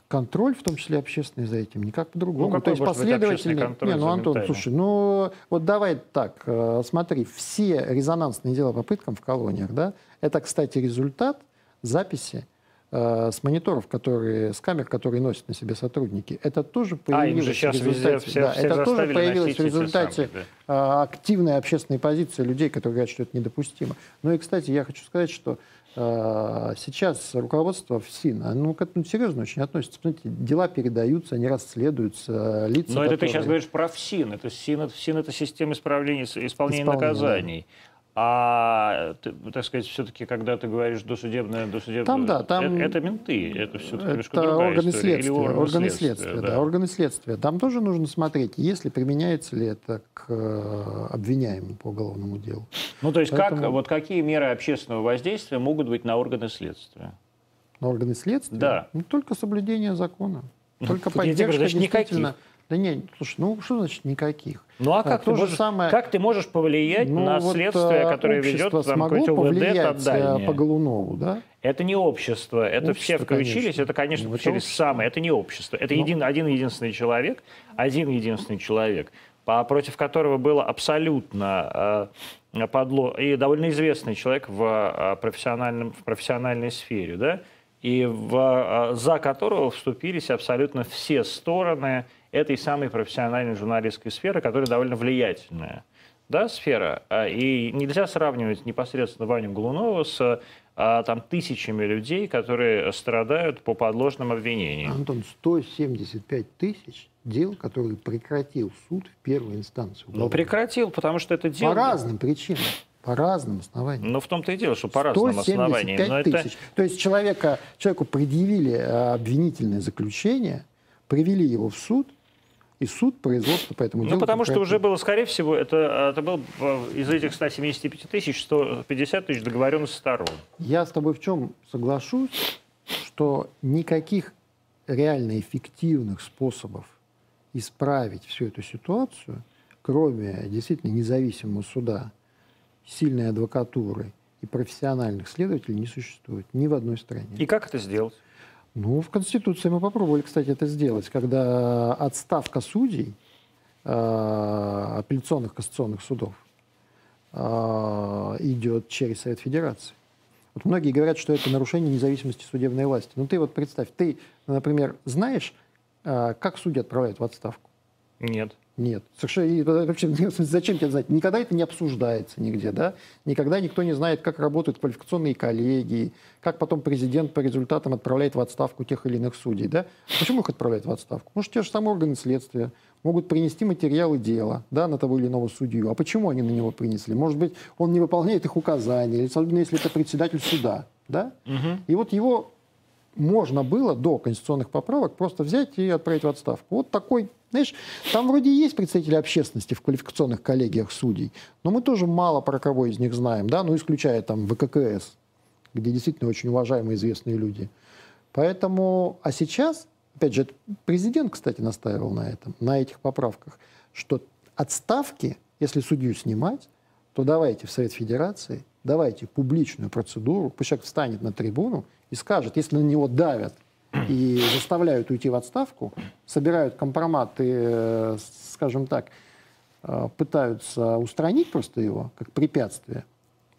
контроль, в том числе общественный за этим, никак по-другому. Ну, То есть последовательный... Не, ну, Антон, слушай, ну, вот давай так, э, смотри, все резонансные дела по пыткам в колониях, да, это, кстати, результат записи э, с мониторов, которые, с камер, которые носят на себе сотрудники. Это тоже А, появилось же сейчас в везде результате... все, да, все это тоже появилось в результате самые, да. э, активной общественной позиции людей, которые говорят, что это недопустимо. Ну и, кстати, я хочу сказать, что э, сейчас руководство ФСИН, оно к этому серьезно очень относится. Смотрите, дела передаются, они расследуются, лица, Но это ты которые- сейчас говоришь про ФСИН. Это СИН, это, ФСИН это система исправления, исполнения Исполнения, наказаний. А, так сказать, все-таки, когда ты говоришь досудебное, досудебное... Там, да, там- Это, это менты, это все-таки немножко Это другая органы история. Следствия, органы органы следствия, следствия, да. да, органы следствия. Там тоже нужно смотреть, если применяется ли это к э, обвиняемым по уголовному делу. Ну, то есть, как, Поэтому- вот какие меры общественного воздействия могут быть на органы следствия? На органы следствия? Да. Ну, только соблюдение закона. Ну, Только я тебе говорю, поддержка значит, действительно... никаких. Да нет, слушай, ну что значит никаких? Ну, а А, как, то ты, же можешь, самое- как ты можешь повлиять Ну, на вот, следствие, э, которое ведет там, ОВД повлиять э, по Голунову, да? Это не общество, это все, Общество, в кого учились, конечно. это, конечно, Ну, через самое, это не общество, это Ну. един, один единственный человек, один единственный человек, против которого было абсолютно э, подло, и довольно известный человек в, э, профессиональном, в профессиональной сфере, да, и в, э, за которого вступились абсолютно все стороны этой самой профессиональной журналистской сферы, которая довольно влиятельная да, сфера. А, И нельзя сравнивать непосредственно Ваню Голунова с а, там, тысячами людей, которые страдают по подложным обвинениям. Антон, 175 тысяч дел, которые прекратил суд в первой инстанции. Но уголовной. прекратил, потому что это дело... По разным причинам, по разным основаниям. Ну, в том-то и дело, что по разным основаниям. 175 Но это... тысяч. То есть человека, человеку предъявили э, обвинительное заключение, привели его в суд, и суд производство по этому Ну, делу потому что уже было, скорее всего, это, это был э, из этих 175 тысяч 150 тысяч договоренность сторон. Я с тобой в чем соглашусь, что никаких реально эффективных способов исправить всю эту ситуацию, кроме действительно независимого суда, сильной адвокатуры и профессиональных следователей, не существует ни в одной стране. И как это сделать? Ну, в Конституции мы попробовали, кстати, это сделать, когда отставка судей э, апелляционных кассационных судов э, идет через Совет Федерации. Вот многие говорят, что это нарушение независимости судебной власти. Ну ты вот представь, ты, например, знаешь, э, как судьи отправляют в отставку? Нет. Нет. Совершенно, и вообще, зачем тебе знать? Никогда это не обсуждается нигде, да? Никогда никто не знает, как работают квалификационные коллегии, как потом президент по результатам отправляет в отставку тех или иных судей, да? Почему их отправляют в отставку? Может, те же самые органы следствия могут принести материалы дела, да, на того или иного судью. А почему они на него принесли? Может быть, он не выполняет их указания, особенно если это председатель суда, да? Угу. И вот его можно было до конституционных поправок просто взять и отправить в отставку. Вот такой, знаешь, там вроде есть представители общественности в квалификационных коллегиях судей, но мы тоже мало про кого из них знаем, да, ну, исключая там ВККС, где действительно очень уважаемые известные люди. Поэтому, а сейчас, опять же, президент, кстати, настаивал на этом, на этих поправках, что отставки, если судью снимать, то давайте в Совет Федерации, давайте публичную процедуру, пусть человек встанет на трибуну и скажет, если на него давят и заставляют уйти в отставку, собирают компромат и, э, скажем так, э, пытаются устранить просто его как препятствие,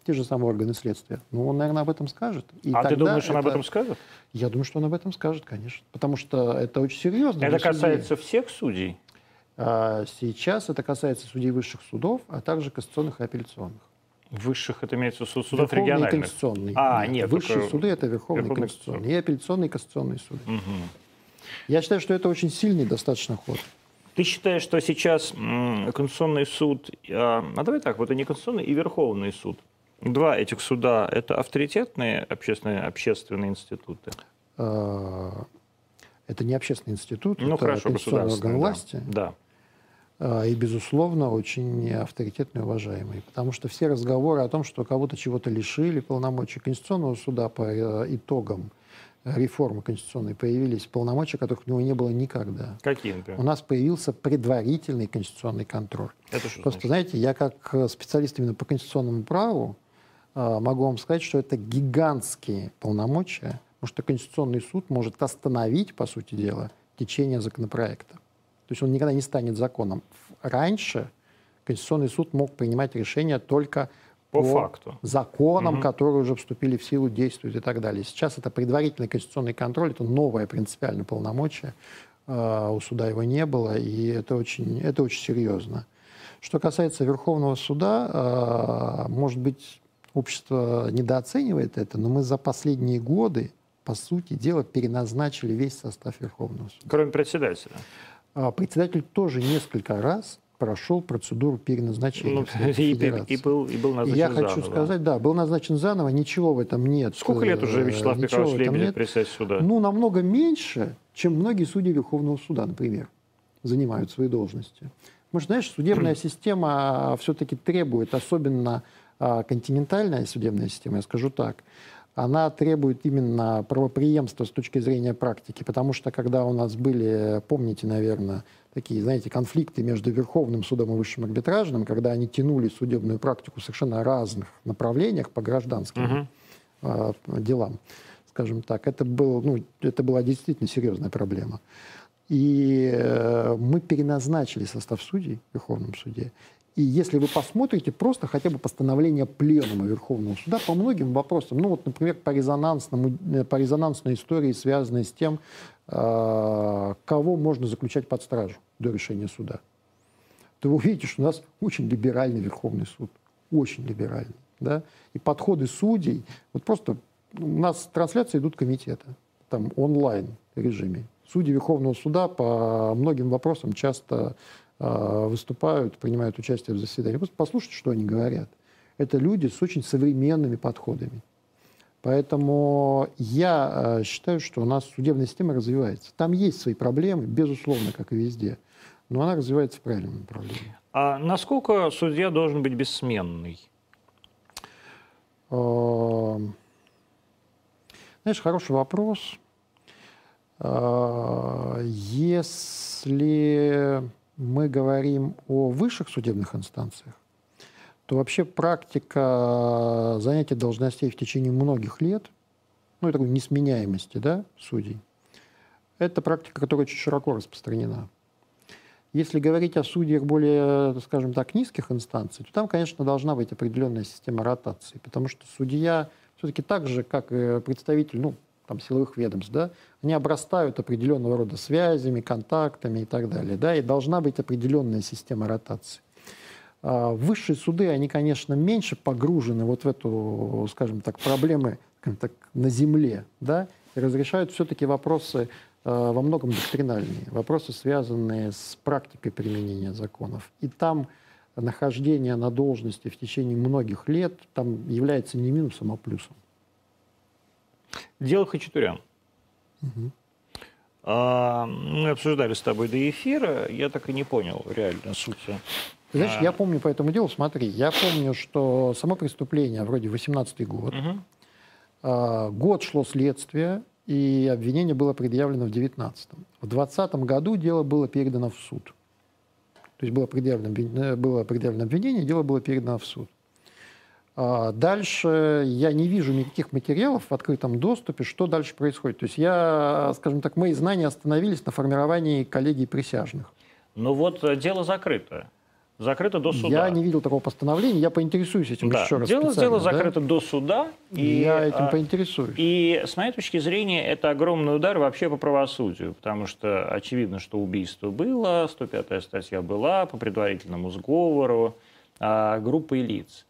те же самые органы следствия, ну, он, наверное, об этом скажет. И а ты думаешь, это... он об этом скажет? Я думаю, что он об этом скажет, конечно. Потому что это очень серьезно. Это касается судей. всех судей? А, сейчас это касается судей высших судов, а также кассационных и апелляционных. Высших это имеется в виду судов Верховный региональных? конституционный. А, нет. Высшие только... суды это Верховный, Верховный конституционный. И апелляционный и кассационный суды. Угу. Я считаю, что это очень сильный достаточно ход. Ты считаешь, что сейчас Конституционный суд, а, а давай так, вот и не Конституционный, и Верховный суд, два этих суда, это авторитетные общественные, общественные институты? А, это не общественный институт, ну, это хорошо, конституционный орган власти. Да. А, и, безусловно, очень авторитетный и уважаемый. Потому что все разговоры о том, что кого-то чего-то лишили полномочий Конституционного суда по э, итогам реформы конституционной появились полномочия, которых у него не было никогда. Какие, например? У нас появился предварительный конституционный контроль. Это что Просто, значит? знаете, я как специалист именно по конституционному праву а, могу вам сказать, что это гигантские полномочия, потому что Конституционный суд может остановить, по сути дела, течение законопроекта. То есть он никогда не станет законом. Раньше Конституционный суд мог принимать решения только по, по факту. законам, угу. которые уже вступили в силу, действуют и так далее. Сейчас это предварительный конституционный контроль, это новое принципиальное полномочие. Uh, у суда его не было, и это очень, это очень серьезно. Что касается Верховного суда, uh, может быть, общество недооценивает это, но мы за последние годы, по сути дела, переназначили весь состав Верховного суда. Кроме председателя. А председатель тоже несколько раз прошел процедуру переназначения. Ну, и, и, был, и был назначен Я заново. хочу сказать, да, был назначен заново, ничего в этом нет. Сколько лет уже Вячеслав э, Михайлович Лебедев председатель суда? Ну, намного меньше, чем многие судьи Верховного суда, например, занимают свои должности. Может, знаешь, судебная система все-таки требует, особенно а, континентальная судебная система, я скажу так, она требует именно правоприемства с точки зрения практики, потому что когда у нас были, помните, наверное, такие, знаете, конфликты между Верховным судом и Высшим арбитражным, когда они тянули судебную практику в совершенно разных направлениях по гражданским uh-huh. э, делам, скажем так, это, был, ну, это была действительно серьезная проблема. И э, мы переназначили состав судей в Верховном суде. И если вы посмотрите просто хотя бы постановление Пленума Верховного Суда по многим вопросам, ну вот, например, по, резонансному, э, по резонансной истории, связанной с тем, э, кого можно заключать под стражу до решения суда, то вы увидите, что у нас очень либеральный Верховный суд, очень либеральный. Да? И подходы судей, вот просто у нас трансляции идут комитета, там онлайн режиме. Судьи Верховного суда по многим вопросам часто а, выступают, принимают участие в заседании. Просто послушайте, что они говорят. Это люди с очень современными подходами. Поэтому я а, считаю, что у нас судебная система развивается. Там есть свои проблемы, безусловно, как и везде, но она развивается в правильном направлении. А насколько судья должен быть бессменный? А, знаешь, хороший вопрос. Если мы говорим о высших судебных инстанциях, то вообще практика занятия должностей в течение многих лет, ну, такой несменяемости да, судей, это практика, которая очень широко распространена. Если говорить о судьях более, скажем так, низких инстанций, то там, конечно, должна быть определенная система ротации, потому что судья все-таки так же, как и представитель, ну, там, силовых ведомств, да, они обрастают определенного рода связями, контактами и так далее, да, и должна быть определенная система ротации. А высшие суды, они, конечно, меньше погружены вот в эту, скажем так, проблемы так, на земле, да, и разрешают все-таки вопросы э, во многом доктринальные, вопросы, связанные с практикой применения законов. И там нахождение на должности в течение многих лет там является не минусом, а плюсом. Дело Хачатурян. Угу. А, мы обсуждали с тобой до эфира, я так и не понял реально суть. Ты знаешь, а... я помню по этому делу, смотри, я помню, что само преступление вроде 18-й год, угу. а, год шло следствие, и обвинение было предъявлено в 19-м. В 20 году дело было передано в суд. То есть было предъявлено, было предъявлено обвинение, дело было передано в суд. А дальше я не вижу никаких материалов в открытом доступе, что дальше происходит. То есть я, скажем так, мои знания остановились на формировании коллегий присяжных. Ну вот э, дело закрыто. Закрыто до суда. Я не видел такого постановления, я поинтересуюсь этим да. еще раз. Дело, дело закрыто да? до суда. И, я этим а, поинтересуюсь. И с моей точки зрения это огромный удар вообще по правосудию, потому что очевидно, что убийство было, 105-я статья была по предварительному сговору а, группой лиц.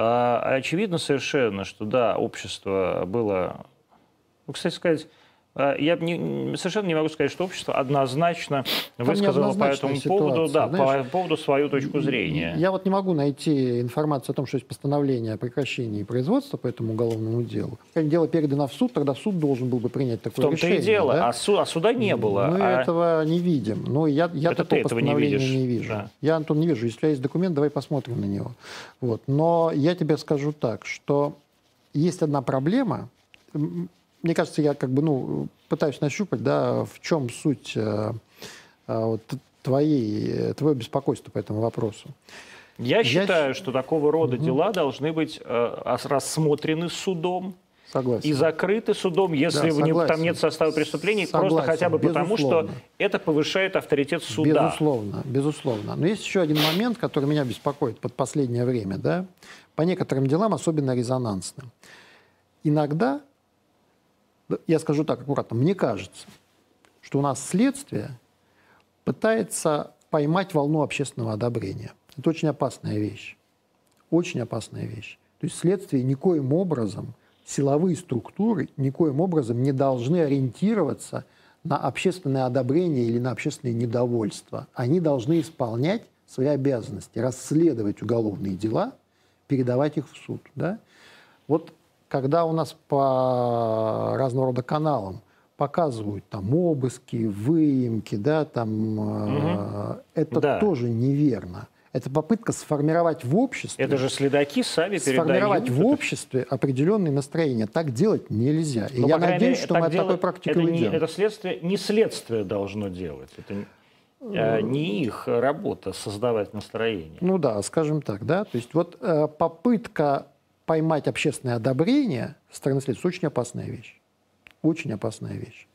А, очевидно совершенно, что да, общество было, ну, кстати сказать, а, я не, совершенно не могу сказать, что общество однозначно Там высказало по этому поводу, да, знаешь, по поводу свою точку зрения. Я вот не могу найти информацию о том, что есть постановление о прекращении производства по этому уголовному делу. Когда дело передано в суд, тогда суд должен был бы принять такое решение. В том-то и дело, да? а, су, а суда не было. Мы а... этого не видим. Но я, я Это такого постановления не, не вижу. Да. Я, Антон, не вижу. Если у тебя есть документ, давай посмотрим на него. Вот. Но я тебе скажу так, что есть одна проблема, мне кажется, я как бы, ну, пытаюсь нащупать, да, в чем суть э, э, вот, твоей, твоего беспокойства по этому вопросу. Я, я считаю, что такого рода угу. дела должны быть э, рассмотрены судом, Согласен. И закрыты судом, если да, не, там нет состава преступлений, согласен. просто хотя бы безусловно. потому, что это повышает авторитет суда. Безусловно, безусловно. Но есть еще один момент, который меня беспокоит под последнее время, да, по некоторым делам особенно резонансно. Иногда я скажу так аккуратно, мне кажется, что у нас следствие пытается поймать волну общественного одобрения. Это очень опасная вещь. Очень опасная вещь. То есть следствие никоим образом, силовые структуры никоим образом не должны ориентироваться на общественное одобрение или на общественное недовольство. Они должны исполнять свои обязанности, расследовать уголовные дела, передавать их в суд. Да? Вот когда у нас по разного рода каналам показывают там обыски, выемки, да, там угу. э, это да. тоже неверно. Это попытка сформировать в обществе... Это же следаки сами Сформировать передают. в обществе определенные настроения. Так делать нельзя. И ну, я надеюсь, мере, что мы от такой практики это уйдем. Не, это следствие, не следствие должно делать. Это э, не их работа создавать настроение. Ну да, скажем так, да. То есть вот э, попытка поймать общественное одобрение стороны следствия очень опасная вещь. Очень опасная вещь.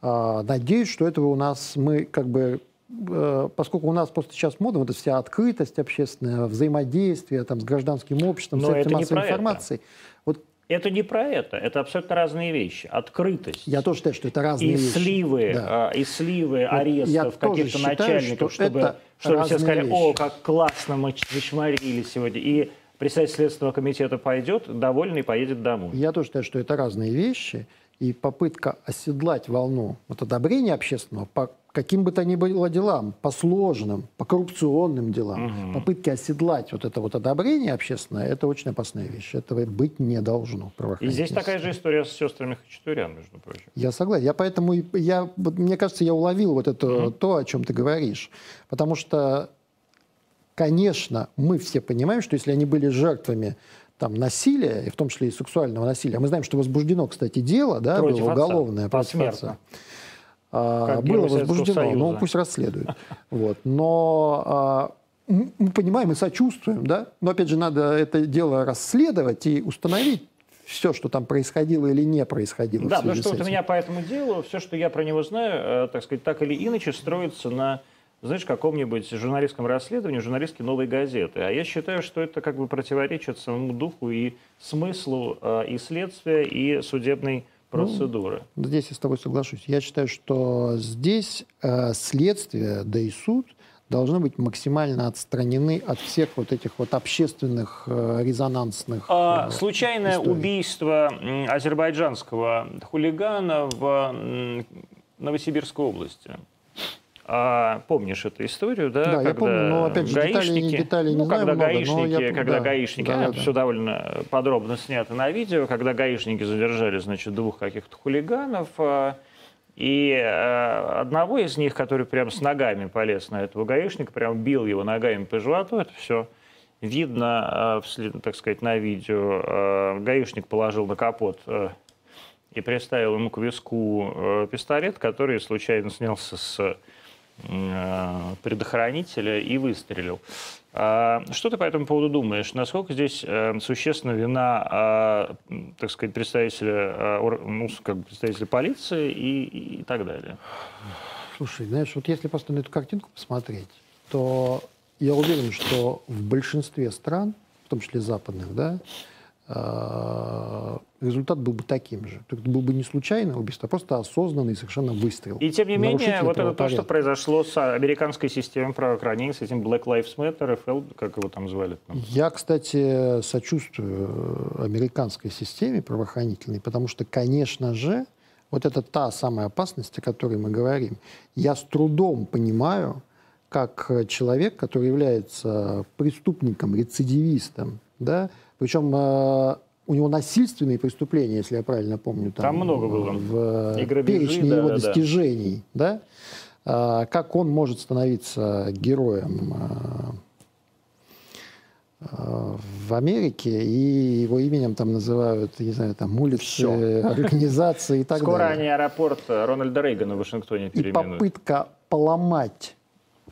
А, надеюсь, что этого у нас мы как бы э, поскольку у нас просто сейчас мода, вот эта вся открытость общественная, взаимодействие там, с гражданским обществом, Но с массовой информацией. Это. Вот это не про это, это абсолютно разные вещи. Открытость. Я тоже считаю, что это разные и вещи. Сливы, да. и сливы вот арестов каких-то начальников, что чтобы, чтобы все сказали, вещи. о, как классно мы зачморили сегодня. И председатель Следственного комитета пойдет, довольный поедет домой. Я тоже считаю, что это разные вещи. И попытка оседлать волну вот одобрения общественного по каким бы то ни было делам, по сложным, по коррупционным делам, угу. попытки оседлать вот это вот одобрение общественное, это очень опасная вещь. Этого быть не должно. И здесь такая же история с сестрами Хачатурян, между прочим. Я согласен. Я поэтому, я, мне кажется, я уловил вот это, угу. то, о чем ты говоришь. Потому что конечно, мы все понимаем, что если они были жертвами там, насилия, и в том числе и сексуального насилия, мы знаем, что возбуждено, кстати, дело, да, Против было уголовное против отца. А, было возбуждено, ну пусть расследуют. Вот. Но а, мы понимаем и сочувствуем, да, но опять же надо это дело расследовать и установить все, что там происходило или не происходило. Да, потому что вот у меня по этому делу, все, что я про него знаю, э, так сказать, так или иначе строится на знаешь, каком-нибудь журналистском расследовании журналистки «Новой газеты». А я считаю, что это как бы противоречит самому духу и смыслу э, и следствия, и судебной процедуры. Ну, здесь я с тобой соглашусь. Я считаю, что здесь э, следствие, да и суд должны быть максимально отстранены от всех вот этих вот общественных э, резонансных А, э, случайное историй. убийство азербайджанского хулигана в Новосибирской области. А, помнишь эту историю, да? Да, я помню, но, опять же, деталей- гаишники, деталей не ну, знаю когда много, но гаишники, я- когда да, гаишники, да, это да. все довольно подробно снято на видео, когда гаишники задержали, значит, двух каких-то хулиганов, а, и э, одного из них, который прям с ногами полез на этого гаишника, прям бил его ногами по животу, это все видно, э, вслед- так сказать, на видео. Э, Гаишник положил на капот э, и приставил ему к виску э, пистолет, который случайно снялся с предохранителя и выстрелил. А Что ты по этому поводу думаешь? Насколько здесь э, существенна вина, м, так сказать, представителя, ну, как бы представителя полиции и, и- так далее? Слушай, знаешь, вот если просто на эту картинку посмотреть, то я уверен, что в большинстве стран, в том числе западных, да, э, результат был бы таким же. Это был бы не случайное убийство, а просто осознанный совершенно выстрел. И тем не менее, вот это то, что произошло с американской системой правоохранения, с этим Black Lives Matter, FL, как его там звали? Там? Я, кстати, сочувствую э, американской системе правоохранительной, потому что, конечно же, вот это та самая опасность, о которой мы говорим. Я с трудом понимаю, как э, человек, который является преступником, рецидивистом, да, причем э, у него насильственные преступления, если я правильно помню, там, Там много было. в И грабежи, перечне да, его да, да. достижений, да, А, как он может становиться героем а, а, в Америке, и его именем там называют, не знаю, там улицы, Всё. организации и так Скоро далее. они аэропорт Рональда Рейгана в Вашингтоне И переименуют. попытка поломать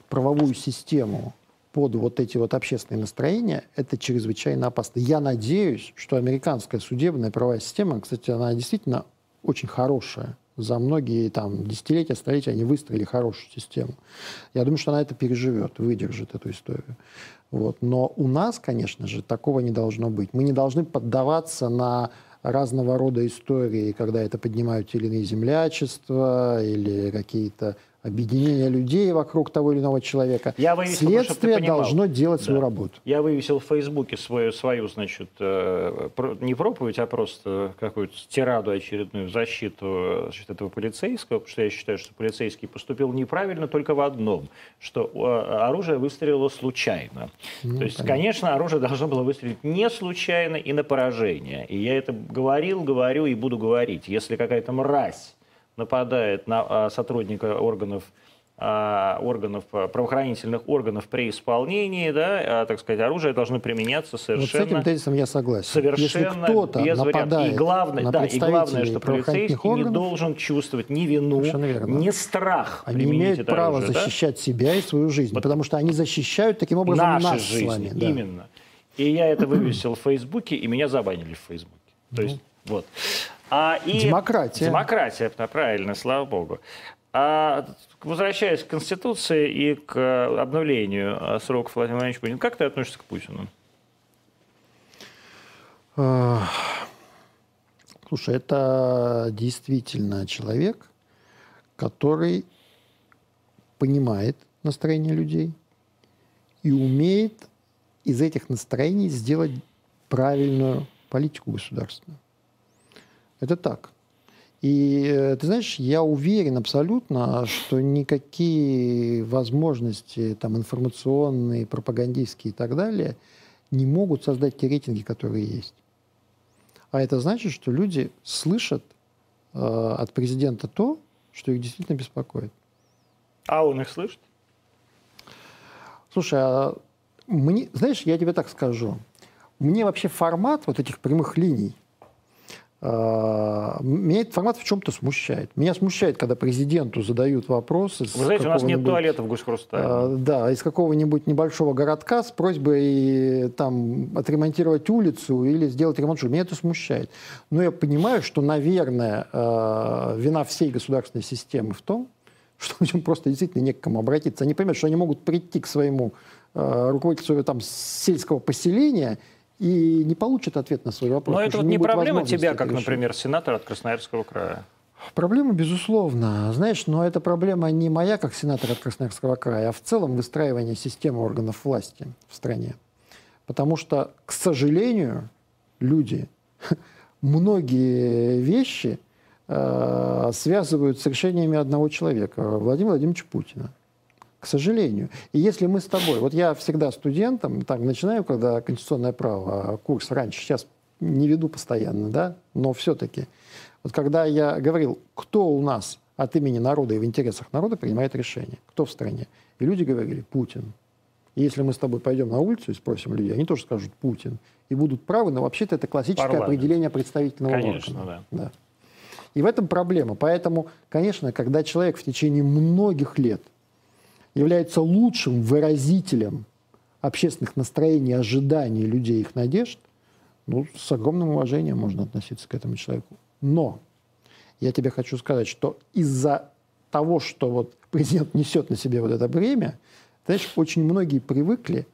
правовую систему под вот эти вот общественные настроения, это чрезвычайно опасно. Я надеюсь, что американская судебная правовая система, кстати, она действительно очень хорошая. За многие там десятилетия, столетия они выстроили хорошую систему. Я думаю, что она это переживет, выдержит эту историю. Вот. Но у нас, конечно же, такого не должно быть. Мы не должны поддаваться на разного рода истории, когда это поднимают или иные землячества или какие-то объединения людей вокруг того или иного человека. Я вывесил, чтобы Следствие понимал. должно делать свою Да. работу. Я вывесил в Фейсбуке свою, свою значит, э, не проповедь, а просто какую-то тираду очередную в защиту значит, этого полицейского, потому что я считаю, что полицейский поступил неправильно только в одном, что э, оружие выстрелило случайно. Ну, То есть, конечно, оружие должно было выстрелить не случайно и на поражение. И я это говорил, говорю и буду говорить. Если какая-то мразь нападает на а, сотрудника органов а, органов, а, правоохранительных органов при исполнении, да, а, так сказать, оружие должно применяться Вот с совершенно... этим тезисом я согласен. Если Совершенно кто-то без нападает И главное, на да, и главное, что полицейский не органов, должен чувствовать ни вину, Совершенно ни страх они имеют право оружие, да? защищать себя и свою жизнь, потому что они защищают таким образом наши нас жизни, с вами. да. именно. И я это вывесил в Фейсбуке, и меня забанили в Фейсбуке. То есть, вот. А, и... Демократия. Демократия, правильно, слава богу. А, возвращаясь к Конституции и к обновлению э, сроков Владимира Владимировича Путина, как ты относишься к Путину? А, Слушай, это действительно человек, который понимает настроение людей и умеет из этих настроений сделать правильную политику государственную. Это так. И э, ты знаешь, я уверен абсолютно, что никакие возможности там, информационные, пропагандистские и так далее не могут создать те рейтинги, которые есть. А это значит, что люди слышат э, от президента то, что их действительно беспокоит. А он их слышит? Слушай, а мне, знаешь, я тебе так скажу. Мне вообще формат вот этих прямых линий, меня этот формат в чем-то смущает. Меня смущает, когда президенту задают вопросы. Вы знаете, у нас нет туалета в Госкрустале. э, да, из какого-нибудь небольшого городка с просьбой э, там отремонтировать улицу или сделать ремонт. Меня это смущает. Но я понимаю, что, наверное, э, вина всей государственной системы в том, что людям просто действительно не к кому обратиться. Они понимают, что они могут прийти к своему э, руководителю там сельского поселения и не получит ответ на свой вопрос. Но это вот не проблема тебя, как, решить. например, сенатора от Красноярского края. Проблема, безусловно. Знаешь, но эта проблема не моя, как сенатора от Красноярского края, а в целом выстраивание системы органов власти в стране. Потому что, к сожалению, люди многие вещи э, связывают с решениями одного человека, Владимира Владимировича Путина. К сожалению. И если мы с тобой... Вот я всегда студентом, так, начинаю, когда конституционное право, курс раньше, сейчас не веду постоянно, да, но все-таки. Вот когда я говорил, кто у нас от имени народа и в интересах народа принимает решение, кто в стране, и люди говорили, Путин. И если мы с тобой пойдем на улицу и спросим людей, они тоже скажут Путин. И будут правы, но вообще-то это классическое Парламент. определение представительного Конечно, органа. да. Да. И в этом проблема. Поэтому, конечно, когда человек в течение многих лет является лучшим выразителем общественных настроений, ожиданий людей, их надежд, ну, с огромным уважением можно относиться к этому человеку. Но я тебе хочу сказать, что из-за того, что вот президент несет на себе вот это бремя, знаешь, очень многие привыкли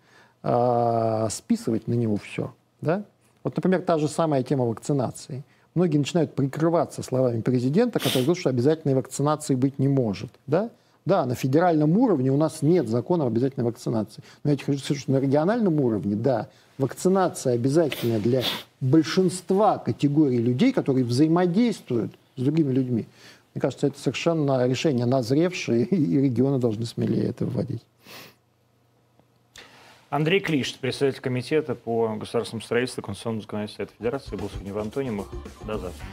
а, списывать на него все. Да? Вот, например, та же самая тема вакцинации. Многие начинают прикрываться словами президента, который говорит, что обязательной вакцинации быть не может. Да? Да, на федеральном уровне у нас нет закона об обязательной вакцинации. Но я тебе хочу сказать, что на региональном уровне, да, вакцинация обязательная для большинства категорий людей, которые взаимодействуют с другими людьми. Мне кажется, это совершенно решение назревшее, и регионы должны смелее это вводить. Андрей Клиш, председатель комитета по государственному строительству и конституционному Совета Федерации, был сегодня в Антонимах. До завтра.